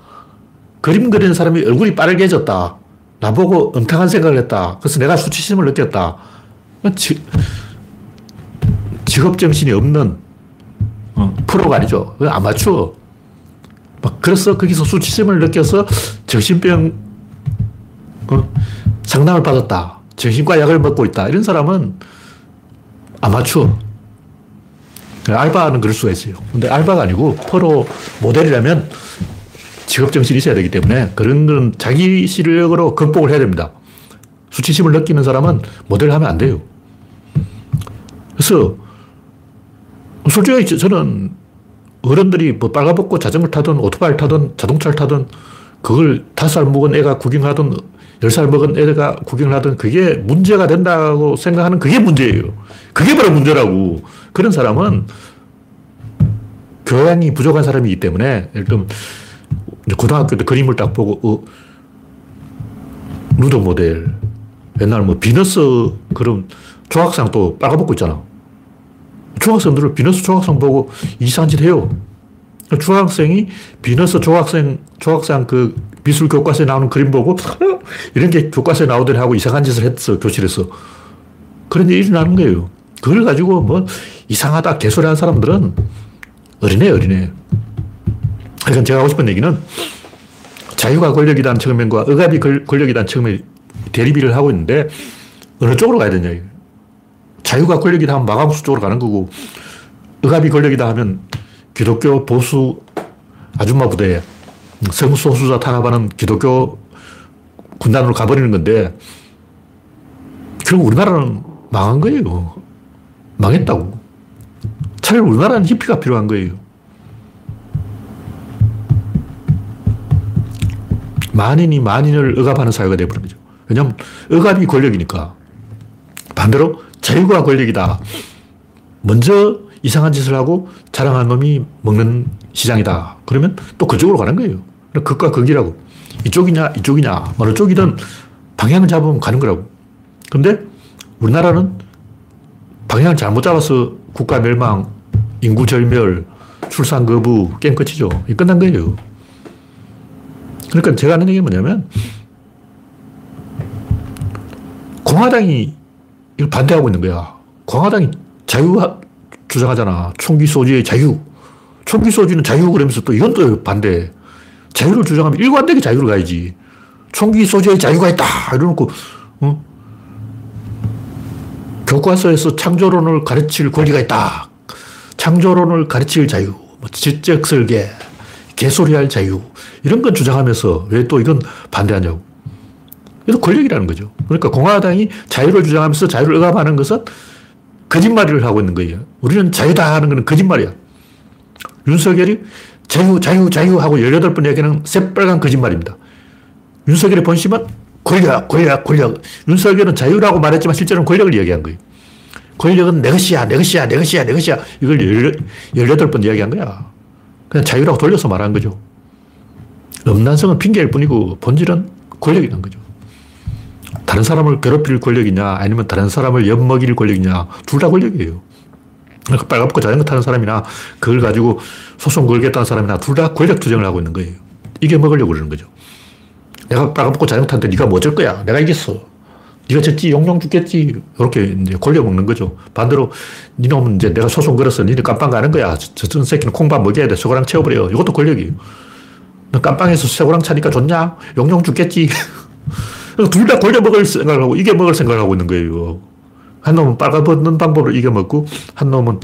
A: 그림 그리는 사람이 얼굴이 빠르게졌다. 나보고 엉탕한 생각을 했다. 그래서 내가 수치심을 느꼈다. 직업정신이 없는 어, 프로가 아니죠. 아마추어. 막 그래서 거기서 수치심을 느껴서 정신병 어, 상담을 받았다. 정신과 약을 먹고 있다. 이런 사람은 아마추어. 알바는 그럴 수가 있어요. 근데 알바가 아니고 프로 모델이라면 직업정신이 있어야 되기 때문에 그런 건 자기 실력으로 극복을 해야 됩니다. 수치심을 느끼는 사람은 모델하면 안 돼요. 그래서 솔직히 저는 어른들이 뭐 빨가벗고 자전거 타든 오토바이 타든 자동차를 타든 그걸 다섯 살 먹은 애가 구경하든 열 살 먹은 애가 구경을 하든 그게 문제가 된다고 생각하는 그게 문제예요. 그게 바로 문제라고. 그런 사람은 교양이 부족한 사람이기 때문에 예를 들면 고등학교 때 그림을 딱 보고 어, 누드 모델 옛날 뭐 비너스 그런 조각상 또 빨가벗고 있잖아. 중학생들을 비너스 조각상 보고 이상한 짓 해요. 중학생이 비너스 조각생, 조각상 그 미술 교과서에 나오는 그림 보고 이런 게 교과서에 나오더니 하고 이상한 짓을 했어, 교실에서. 그런 일이 일어나는 거예요. 그걸 가지고 뭐 이상하다 개소리 하는 사람들은 어린애, 어린애. 그러니까 제가 하고 싶은 얘기는 자유가 권력이라는 측면과 억압이 권력이라는 측면에 대립을 하고 있는데 어느 쪽으로 가야 되냐. 자유가 권력이다 하면 마감수 쪽으로 가는 거고, 억압이 권력이다 하면 기독교 보수 아줌마 부대, 성소수자 탄압하는 기독교 군단으로 가버리는 건데, 결국 우리나라는 망한 거예요. 망했다고. 차라리 우리나라는 히피가 필요한 거예요. 만인이 만인을 억압하는 사회가 되어버린 거죠. 왜냐하면 억압이 권력이니까. 반대로 자유가 권력이다. 먼저 이상한 짓을 하고 자랑한 놈이 먹는 시장이다. 그러면 또 그쪽으로 가는 거예요. 극과 극이라고. 이쪽이냐, 이쪽이냐, 어느 쪽이든 방향을 잡으면 가는 거라고. 근데 우리나라는 방향을 잘못 잡아서 국가 멸망, 인구 절멸, 출산 거부, 게임 끝이죠. 이 끝난 거예요. 그러니까 제가 하는 얘기 뭐냐면, 공화당이 이걸 반대하고 있는 거야. 공화당이 자유 주장하잖아. 총기 소지의 자유. 총기 소지는 자유 그러면서 또 이건 또 반대. 자유를 주장하면 일관되게 자유를 가야지. 총기 소지의 자유가 있다. 이러놓고, 어? 교과서에서 창조론을 가르칠 권리가 있다. 창조론을 가르칠 자유. 뭐 지적 설계. 개소리할 자유. 이런 건 주장하면서 왜 또 이건 반대하냐고. 이것도 권력이라는 거죠. 그러니까 공화당이 자유를 주장하면서 자유를 억압하는 것은 거짓말을 하고 있는 거예요. 우리는 자유다 하는 것은 거짓말이야. 윤석열이 자유, 자유, 자유 하고 18번 얘기하는 새빨간 거짓말입니다. 윤석열의 본심은 권력, 권력, 권력. 윤석열은 자유라고 말했지만 실제로는 권력을 이야기한 거예요. 권력은 내 것이야, 내 것이야, 내 것이야, 내 것이야. 이걸 18번 이야기한 거야. 그냥 자유라고 돌려서 말한 거죠. 음란성은 핑계일 뿐이고 본질은 권력이라는 거죠. 다른 사람을 괴롭힐 권력이냐, 아니면 다른 사람을 엿먹일 권력이냐, 둘 다 권력이에요. 그러니까 빨갛고 자전거 타는 사람이나 그걸 가지고 소송 걸겠다는 사람이나 둘 다 권력 투쟁을 하고 있는 거예요. 이게 먹으려고 그러는 거죠. 내가 빨갛고 자전거 타는데 네가 뭐 어쩔 거야? 내가 이겼어. 네가 졌지, 용용 죽겠지. 이렇게 이제 골려 먹는 거죠. 반대로 니놈은 이제 내가 소송 걸었어. 니네 깜빵 가는 거야. 저, 저 새끼는 콩밥 먹여야 돼. 소고랑 채워버려. 이것도 권력이에요. 너 깜빵에서 쇠고랑 차니까 좋냐? 용용 죽겠지. 둘 다 골려 먹을 생각을 하고 이겨 먹을 생각을 하고 있는 거예요. 한 놈은 빨아벗는 방법으로 이겨 먹고 한 놈은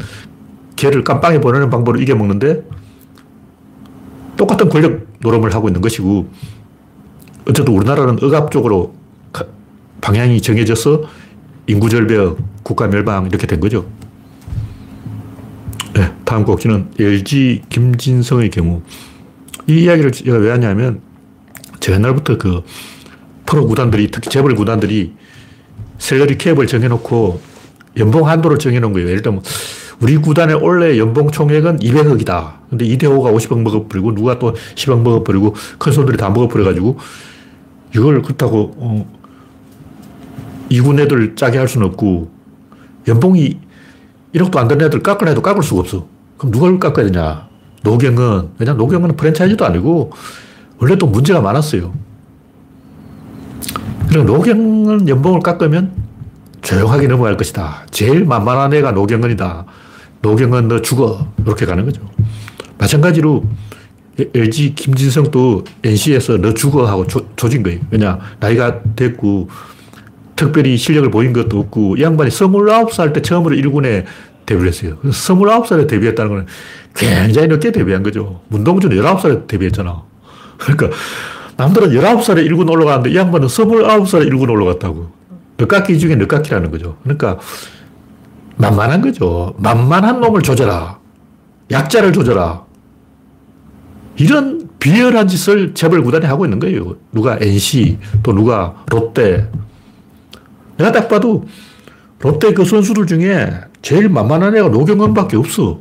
A: 개를 깜빵에 보내는 방법으로 이겨 먹는데 똑같은 권력 노름을 하고 있는 것이고 어쨌든 우리나라는 억압 쪽으로 방향이 정해져서 인구 절벽, 국가 멸망 이렇게 된 거죠. 네, 다음 곡지는 LG 김진성의 경우. 이 이야기를 제가 왜 하냐면 제가 옛날부터 그 프로 구단들이, 특히 재벌 구단들이 셀러리 캡을 정해놓고 연봉 한도를 정해놓은 거예요. 예를 들면, 우리 구단의 원래 연봉 총액은 200억이다. 근데 이대호가 50억 먹어버리고, 누가 또 10억 먹어버리고, 큰 손들이 다 먹어버려가지고, 이걸 그렇다고, 어, 이군 애들 짜게 할 수는 없고, 연봉이 1억도 안 되는 애들 깎으려 해도 깎을 수가 없어. 그럼 누가 깎아야 되냐? 노경은, 왜냐 노경은 프랜차이즈도 아니고, 원래 또 문제가 많았어요. 그리고 노경은 연봉을 깎으면 조용하게 넘어갈 것이다. 제일 만만한 애가 노경은이다. 노경은 너 죽어. 이렇게 가는 거죠. 마찬가지로 LG 김진성도 NC에서 너 죽어 하고 조, 조진 거예요. 왜냐, 나이가 됐고, 특별히 실력을 보인 것도 없고, 이 양반이 29살 때 처음으로 1군에 데뷔를 했어요. 29살에 데뷔했다는 건 굉장히 늦게 데뷔한 거죠. 문동주는 19살에 데뷔했잖아. 그러니까 남들은 19살에 1군 올라가는데 이 양반은 29살에 1군 올라갔다고. 늦깎이 중에 늦깎이라는 거죠. 그러니까 만만한 거죠. 만만한 놈을 조져라. 약자를 조져라. 이런 비열한 짓을 재벌 구단이 하고 있는 거예요. 누가 NC, 또 누가 롯데. 내가 딱 봐도 롯데 그 선수들 중에 제일 만만한 애가 노경원밖에 없어.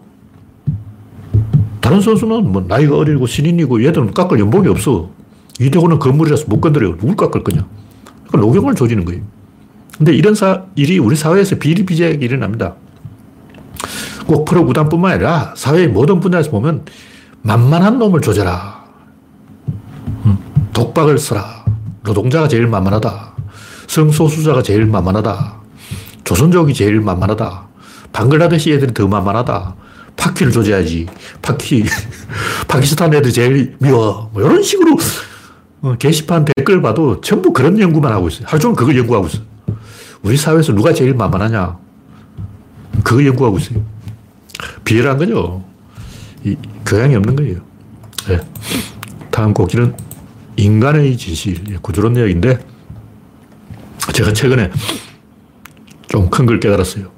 A: 다른 선수는 뭐 나이가 어리고 신인이고 얘들은 깎을 연봉이 없어. 이대호는 건물이라서 못 건드려요. 누굴 깎을 거냐. 그러니까 노경을 조지는 거예요. 근데 이런 사, 일이 우리 사회에서 비리비재하게 일어납니다. 꼭 프로 구단뿐만 아니라 사회의 모든 분야에서 보면 만만한 놈을 조져라. 독박을 써라. 노동자가 제일 만만하다. 성소수자가 제일 만만하다. 조선족이 제일 만만하다. 방글라데시 애들이 더 만만하다. 파키를 조져야지. 파키. 파키스탄 애들이 제일 미워. 뭐 이런 식으로 어, 게시판 댓글 봐도 전부 그런 연구만 하고 있어요. 하루 종일 그걸 연구하고 있어요. 우리 사회에서 누가 제일 만만하냐? 그거 연구하고 있어요. 비열한 거죠. 이, 교양이 없는 거예요. 네. 다음 곡지는 인간의 진실. 예, 구조론 이야기인데, 제가 최근에 좀 큰 걸 깨달았어요.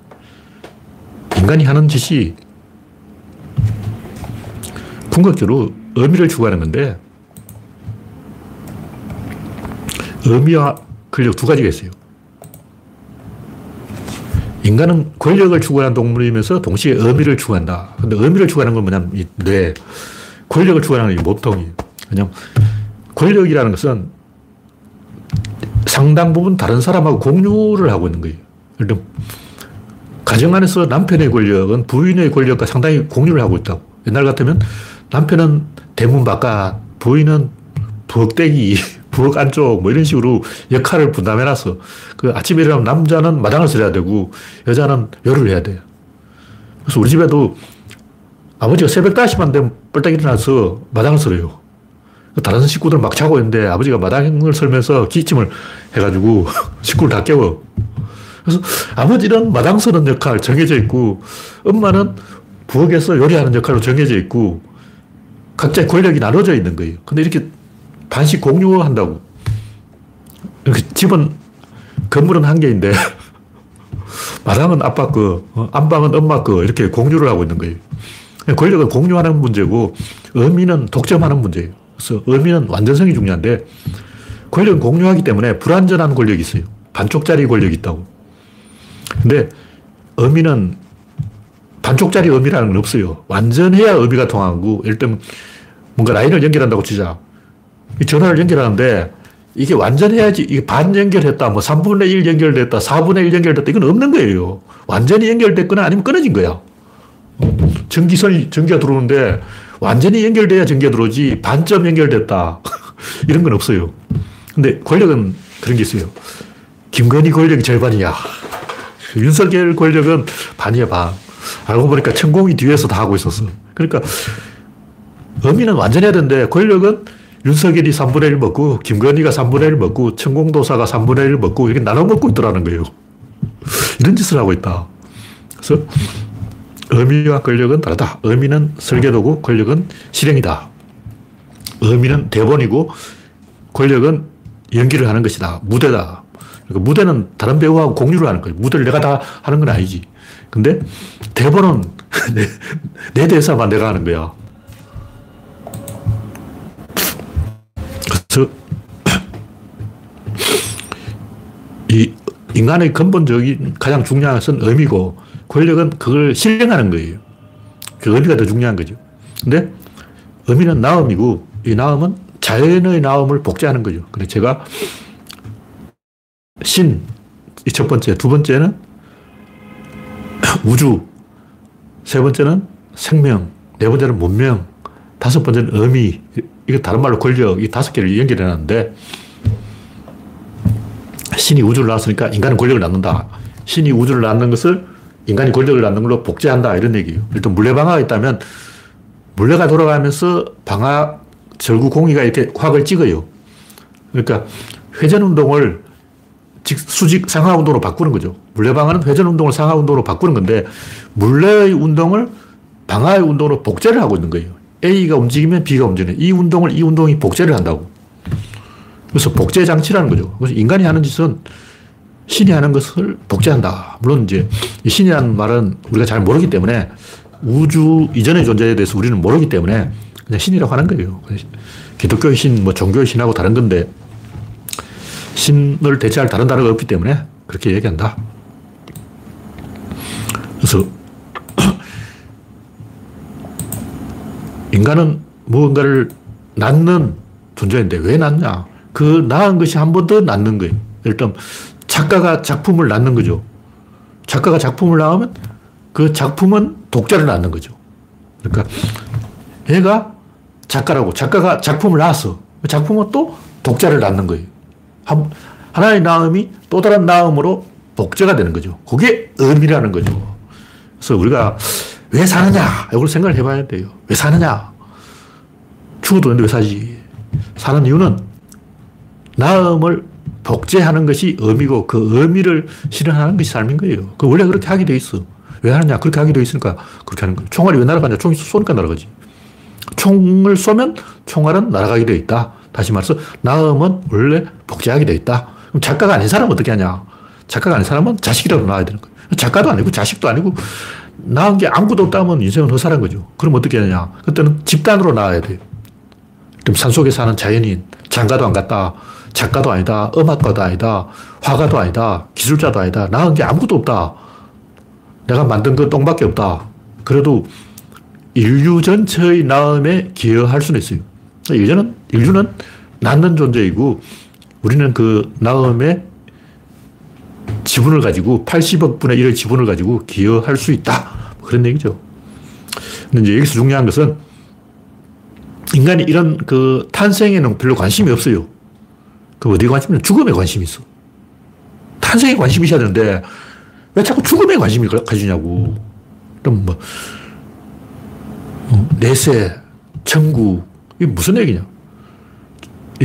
A: 인간이 하는 짓이 궁극적으로 의미를 추구하는 건데, 의미와 근력 두 가지가 있어요. 인간은 권력을 추구하는 동물이면서 동시에 의미를 추구한다. 근데 의미를 추구하는 건 뭐냐면 이 뇌. 권력을 추구하는 게 몸통이에요. 그냥 권력이라는 것은 상당 부분 다른 사람하고 공유를 하고 있는 거예요. 예를 가정 안에서 남편의 권력은 부인의 권력과 상당히 공유를 하고 있다고. 옛날 같으면 남편은 대문 바깥, 부인은 부엌대기, 부엌 안쪽, 뭐 이런 식으로 역할을 분담해놨어. 그 아침에 일어나면 남자는 마당을 쓸어야 되고, 여자는 열을 해야 돼요. 그래서 우리 집에도 아버지가 새벽 5시만 되면 뻘딱 일어나서 마당을 쓸어요. 다른 식구들 막 자고 있는데 아버지가 마당을 설면서 기침을 해가지고 식구를 다 깨워. 그래서 아버지는 마당 서는 역할 정해져 있고, 엄마는 부엌에서 요리하는 역할로 정해져 있고, 각자의 권력이 나눠져 있는 거예요. 근데 이렇게 반씩 공유한다고. 집은, 건물은 한 개인데, 마당은 아빠 거, 어, 안방은 엄마 거, 이렇게 공유를 하고 있는 거예요. 권력은 공유하는 문제고, 의미는 독점하는 문제예요. 그래서 의미는 완전성이 중요한데, 권력은 공유하기 때문에 불완전한 권력이 있어요. 반쪽짜리 권력이 있다고. 근데 의미는 반쪽짜리 의미라는 건 없어요. 완전해야 의미가 통하고, 예를 들면 뭔가 라인을 연결한다고 치자. 이 전화를 연결하는데 이게 완전해야지, 이게 반 연결했다, 뭐 3분의 1 연결됐다, 4분의 1 연결됐다, 이건 없는 거예요. 완전히 연결됐거나 아니면 끊어진 거야. 전기선이, 전기가 들어오는데 완전히 연결돼야 전기가 들어오지, 반점 연결됐다. 이런 건 없어요. 근데 권력은 그런 게 있어요. 김건희 권력이 절반이야. 윤석열 권력은 반이야, 반. 알고 보니까 천공이 뒤에서 다 하고 있었어. 그러니까 의미는 완전해야 되는데 권력은 윤석열이 3분의 1 먹고 김건희가 3분의 1 먹고 천공도사가 3분의 1 먹고 이렇게 나눠 먹고 있더라는 거예요. 이런 짓을 하고 있다. 그래서 의미와 권력은 다르다. 의미는 설계도고 권력은 실행이다. 의미는 대본이고 권력은 연기를 하는 것이다. 무대다. 그러니까 무대는 다른 배우하고 공유를 하는 거예요. 무대를 내가 다 하는 건 아니지. 근데 대본은 내, 내 대사만 내가 하는 거야. 그래서 이 인간의 근본적인 가장 중요한 것은 의미고 권력은 그걸 실행하는 거예요. 그 의미가 더 중요한 거죠. 근데 의미는 나음이고 이 나음은 자연의 나음을 복제하는 거죠. 그래서 제가 신, 이 첫 번째, 두 번째는 우주, 세 번째는 생명, 네 번째는 문명, 다섯 번째는 의미, 이거 다른 말로 권력, 이 다섯 개를 연결해 놨는데, 신이 우주를 낳았으니까 인간은 권력을 낳는다. 신이 우주를 낳는 것을 인간이 권력을 낳는 걸로 복제한다. 이런 얘기예요. 일단 물레방아가 있다면 물레가 돌아가면서 방아 절구 공이가 이렇게 화학을 찍어요. 그러니까 회전 운동을 수직 상하 운동으로 바꾸는 거죠. 물레방아는 회전 운동을 상하 운동으로 바꾸는 건데 물레의 운동을 방아의 운동으로 복제를 하고 있는 거예요. A가 움직이면 B가 움직이는 이 운동을 이 운동이 복제를 한다고. 그래서 복제 장치라는 거죠. 그래서 인간이 하는 짓은 신이 하는 것을 복제한다. 물론 이제 신이라는 말은 우리가 잘 모르기 때문에 우주 이전의 존재에 대해서 우리는 모르기 때문에 그냥 신이라고 하는 거예요. 기독교의 신, 뭐 종교의 신하고 다른 건데 신을 대체할 다른 단어가 없기 때문에 그렇게 얘기한다. 그래서 인간은 무언가를 낳는 존재인데 왜 낳냐? 그 낳은 것이 한 번 더 낳는 거예요. 일단 작가가 작품을 낳는 거죠. 작가가 작품을 낳으면 그 작품은 독자를 낳는 거죠. 그러니까 얘가 작가라고 작가가 작품을 낳았어. 그 작품은 또 독자를 낳는 거예요. 하나의 나음이 또 다른 나음으로 복제가 되는 거죠. 그게 의미라는 거죠. 그래서 우리가 왜 사느냐? 이걸 생각을 해봐야 돼요. 왜 사느냐? 죽어도 는데왜 사지? 사는 이유는 나음을 복제하는 것이 의미고 그 의미를 실현하는 것이 삶인 거예요. 그 원래 그렇게 하게 돼 있어. 왜 하느냐? 그렇게 하게 돼 있으니까 그렇게 하는 거예요. 총알이 왜 날아가냐? 총이 쏘니까 날아가지. 총을 쏘면 총알은 날아가게 돼 있다. 다시 말해서 나음은 원래 복제하게 돼 있다. 그럼 작가가 아닌 사람은 어떻게 하냐? 작가가 아닌 사람은 자식이라도 낳아야 되는 거예요. 작가도 아니고 자식도 아니고 낳은 게 아무것도 없다면 인생은 허사란 거죠. 그럼 어떻게 하냐? 그때는 집단으로 낳아야 돼요. 그럼 산속에 사는 자연인, 장가도 안 갔다, 작가도 아니다, 음악가도 아니다, 화가도 아니다, 기술자도 아니다, 낳은 게 아무것도 없다. 내가 만든 건 똥밖에 없다. 그래도 인류 전체의 나음에 기여할 수는 있어요. 인류는, 인류는 낳는 존재이고 우리는 그 나음에 지분을 가지고 80억 분의 1의 지분을 가지고 기여할 수 있다. 그런 얘기죠. 근데 이제 여기서 중요한 것은 인간이 이런 그 탄생에는 별로 관심이 없어요. 그 어디 관심이 죽음에 관심이 있어. 탄생에 관심이 있어야 되는데 왜 자꾸 죽음에 관심을 가지냐고. 그럼 뭐, 어, 내세, 천국, 이게 무슨 얘기냐.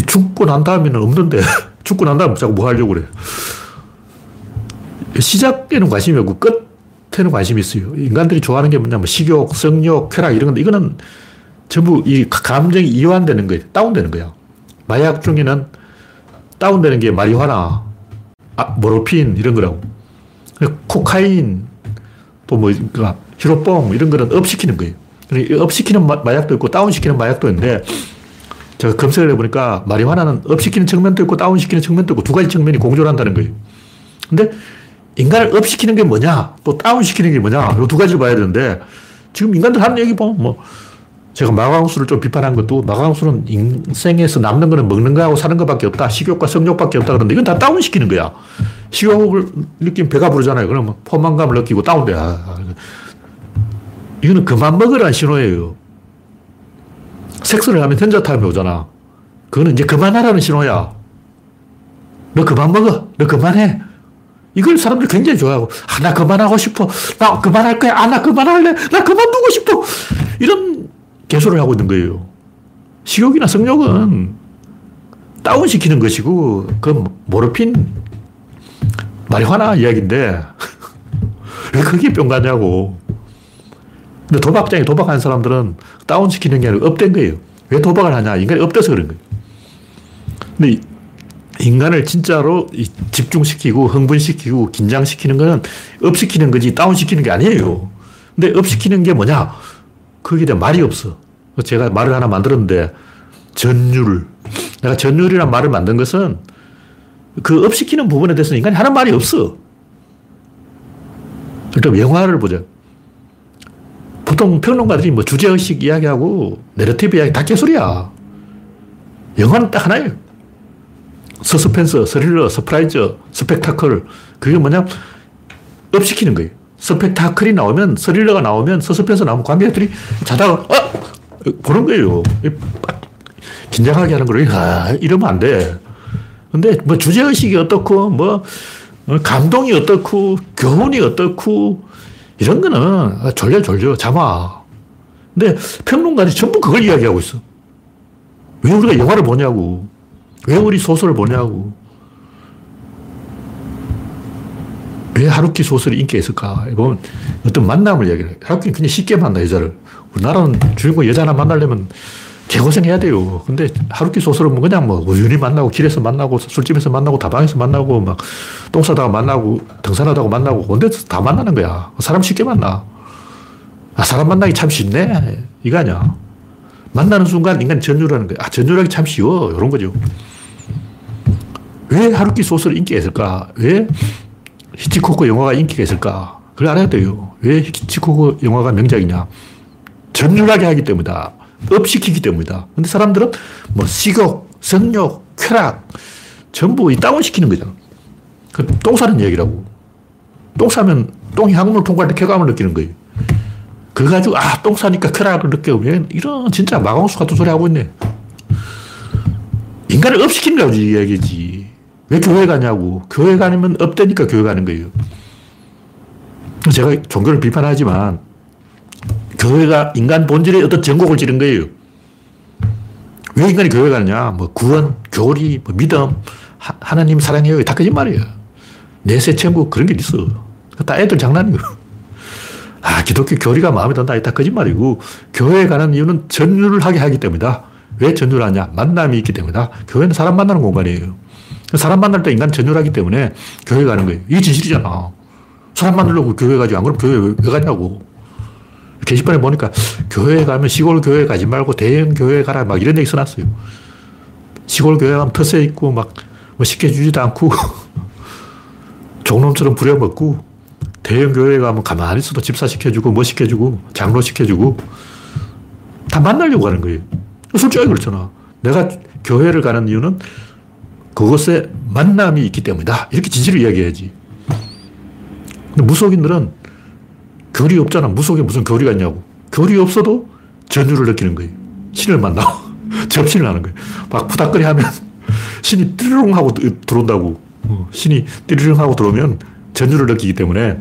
A: 죽고 난 다음에는 없는데, 죽고 난 다음에 자꾸 뭐 하려고 그래. 시작에는 관심이 없고 끝에는 관심이 있어요. 인간들이 좋아하는 게 뭐냐면 식욕, 성욕, 쾌락 이런 건데 이거는 전부 이 감정이 이완되는 거예요. 다운되는 거야. 마약 중에는 다운되는 게 마리화나, 아, 모로핀 이런 거라고. 코카인, 또뭐 그러니까 히로뽕 이런 거는 업시키는 거예요. 그러니까 업시키는 마약도 있고 다운시키는 마약도 있는데 제가 검색을 해보니까 마리화나는 업시키는 측면도 있고 다운시키는 측면도 있고 두 가지 측면이 공존 한다는 거예요. 근데 인간을 업시키는 게 뭐냐, 또 다운시키는 게 뭐냐, 이 두 가지를 봐야 되는데, 지금 인간들 하는 얘기 보면 뭐, 제가 마광수를 좀 비판한 것도 마광수는 인생에서 남는 거는 먹는 거하고 사는 것밖에 없다. 식욕과 성욕밖에 없다. 그런데 이건 다 다운시키는 거야. 식욕을 느끼면 배가 부르잖아요. 그러면 포만감을 느끼고 다운돼. 아, 이거는 그만 먹으라는 신호예요. 섹스를 하면 현자타임이 오잖아. 그거는 이제 그만하라는 신호야. 너 그만 먹어. 너 그만해. 이걸 사람들이 굉장히 좋아하고, 아, 나 그만하고 싶어. 나 그만할 거야. 아, 나 그만할래. 나 그만두고 싶어. 이런 개소리를 하고 있는 거예요. 식욕이나 성욕은 다운시키는 것이고, 그 모르핀, 마리화나 이야기인데, 왜 그게 뿅 가냐고. 근데 도박장에 도박하는 사람들은 다운시키는 게 아니라 업된 거예요. 왜 도박을 하냐? 인간이 업돼서 그런 거예요. 근데 인간을 진짜로 집중시키고 흥분시키고 긴장시키는 거는 업시키는 거지 다운시키는 게 아니에요. 근데 업시키는 게 뭐냐? 거기에 대한 말이 없어. 제가 말을 하나 만들었는데 전율. 내가 전율이란 말을 만든 것은 그 업시키는 부분에 대해서 인간이 하는 말이 없어. 그럼 영화를 보자. 보통 평론가들이 뭐 주제의식 이야기하고 내러티브 이야기 다 개소리야. 영화는 딱 하나예요. 서스펜스, 스릴러, 서프라이즈, 스펙타클. 그게 뭐냐? 업시키는 거예요. 스펙타클이 나오면, 스릴러가 나오면, 서스펜스 나오면 관객들이 자다가, 어! 보는 거예요. 긴장하게 하는 거를, 아, 이러면 안 돼. 근데 뭐 주제의식이 어떻고, 뭐, 어, 감동이 어떻고, 교훈이 어떻고, 이런 거는 졸려 졸려, 잠아. 근데 평론가들이 전부 그걸 이야기하고 있어. 왜 우리가 영화를 보냐고. 왜 우리 소설을 보냐고. 왜 하루키 소설이 인기가 있을까? 보면 어떤 만남을 이야기해. 하루키는 그냥 쉽게 만나, 여자를. 우리나라는 주인공 여자 하나 만나려면 개고생해야 돼요. 근데 하루키 소설은 뭐 그냥 뭐 우연히 만나고 길에서 만나고 술집에서 만나고 다방에서 만나고 막 똥 싸다가 만나고 등산하다가 만나고 온데서 다 만나는 거야. 사람 쉽게 만나. 아, 사람 만나기 참 쉽네. 이거 아니야. 만나는 순간 인간 전율하는 거야. 아, 전율하기 참 쉬워. 이런 거죠. 왜 하루키 소설이 인기가 있을까? 왜 히치코코 영화가 인기가 있을까? 그걸 알아야 돼요. 왜 히치코코 영화가 명작이냐? 전율하게 하기 때문이다. 업시키기 때문이다. 근데 사람들은 뭐 식욕, 성욕, 쾌락, 전부 이 다운시키는 거잖아. 그똥 싸는 얘기라고. 똥 싸면 똥이 항문을 통과할 때 쾌감을 느끼는 거예요. 그거 가지고, 아, 똥 싸니까 쾌락을 느껴. 이런 진짜 마광수 같은 소리 하고 있네. 인간을 업시키는 거지, 얘기지. 왜 교회 가냐고. 교회 가면 업되니까 교회 가는 거예요. 제가 종교를 비판하지만 교회가 인간 본질의 어떤 전곡을 지른 거예요. 왜 인간이 교회 가느냐? 뭐 구원, 교리, 뭐 믿음, 하, 나님 사랑해요. 다 거짓말이에요. 내세 천국 그런 게 있어. 다 애들 장난이고. 아, 기독교 교리가 마음에 든다. 다 거짓말이고. 교회 가는 이유는 전율을 하게 하기 때문이다. 왜 전율하냐? 만남이 있기 때문이다. 교회는 사람 만나는 공간이에요. 사람 만날 때 인간 전율하기 때문에 교회 가는 거예요. 이게 진실이잖아. 사람 만나려고 교회 가지. 안 그러면 교회 왜 가냐고. 게시판에 보니까 교회 가면 시골 교회 가지 말고 대형 교회 가라 막 이런 얘기 써놨어요. 시골 교회 가면 텃세 있고 막뭐 시켜주지도 않고 종놈처럼 부려먹고 대형 교회 가면 가만히 있어도 집사 시켜주고, 뭐 시켜주고, 장로 시켜주고, 다 만나려고 하는 거예요. 솔직하게 그렇잖아. 내가 교회를 가는 이유는 그것에 만남이 있기 때문이다. 이렇게 진실을 이야기해야지. 근데 무속인들은 결이 없잖아. 무속에 무슨 결이가 있냐고. 결이 없어도 전율을 느끼는 거예요. 신을 만나고 접신을 하는 거예요. 막 푸닥거리 하면 신이 띠르릉 하고 들어온다고. 어, 신이 띠르릉 하고 들어오면 전율을 느끼기 때문에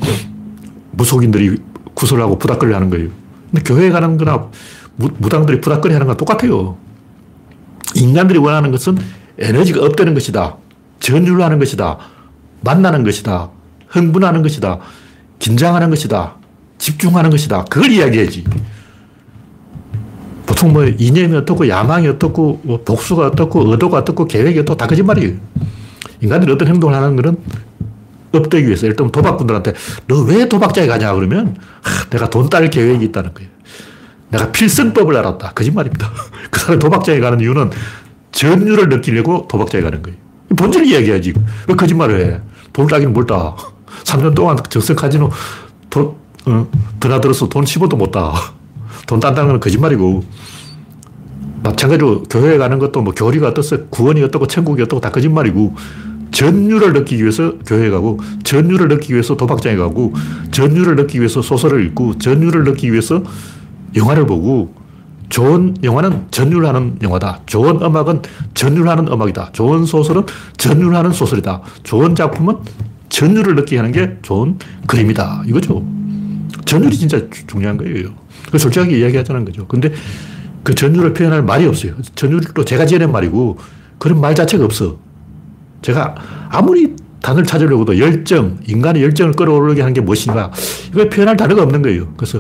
A: 무속인들이 구설하고 부닥거리 하는 거예요. 근데 교회에 가는 거나 무, 당들이 부닥거리 하는 건 똑같아요. 인간들이 원하는 것은 에너지가 업되는 것이다. 전율 하는 것이다. 만나는 것이다. 흥분하는 것이다. 긴장하는 것이다. 집중하는 것이다. 그걸 이야기해야지. 보통 뭐 이념이 어떻고 야망이 어떻고 뭐 복수가 어떻고 의도가 어떻고 계획이 어떻고 다 거짓말이에요. 인간들이 어떤 행동을 하는 것은 업되기 위해서 일단 도박꾼들한테 너 왜 도박장에 가냐 그러면 하, 내가 돈 딸 계획이 있다는 거예요. 내가 필승법을 알았다. 거짓말입니다. 그 사람이 도박장에 가는 이유는 전율을 느끼려고 도박장에 가는 거예요. 본질을 이야기해야지. 왜 거짓말을 해? 돈 따기는 뭘 따? 3년 동안 정성 카지노 돈, 어, 드나들어서 돈 10원도 못 따. 돈 딴다는 건 거짓말이고. 마찬가지로 교회에 가는 것도 뭐 교리가 어떻어 구원이 어떻고 천국이 어떻고 다 거짓말이고 전율을 느끼기 위해서 교회에 가고 전율을 느끼기 위해서 도박장에 가고 전율을 느끼기 위해서 소설을 읽고 전율을 느끼기 위해서 영화를 보고 좋은 영화는 전율하는 영화다. 좋은 음악은 전율하는 음악이다. 좋은 소설은 전율하는 소설이다. 좋은 작품은 전율을 느끼게 하는 게 좋은 그림이다. 이거죠. 전율이 진짜 중요한 거예요. 그 솔직하게 이야기하자는 거죠. 근데 그 전율을 표현할 말이 없어요. 전율도 제가 지어낸 말이고 그런 말 자체가 없어. 제가 아무리 단어를 찾으려고도 열정, 인간의 열정을 끌어오르게 하는 게 무엇인가, 이걸 표현할 단어가 없는 거예요. 그래서,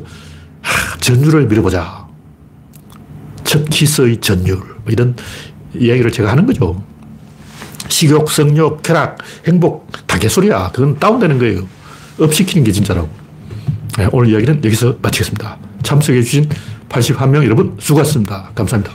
A: 하, 전율을 밀어보자. 첫 키스의 전율. 뭐 이런 이야기를 제가 하는 거죠. 식욕, 성욕, 쾌락, 행복, 다 개소리야. 그건 다운되는 거예요. 업시키는 게 진짜라고. 네, 오늘 이야기는 여기서 마치겠습니다. 참석해 주신 81명 여러분 수고하셨습니다. 감사합니다.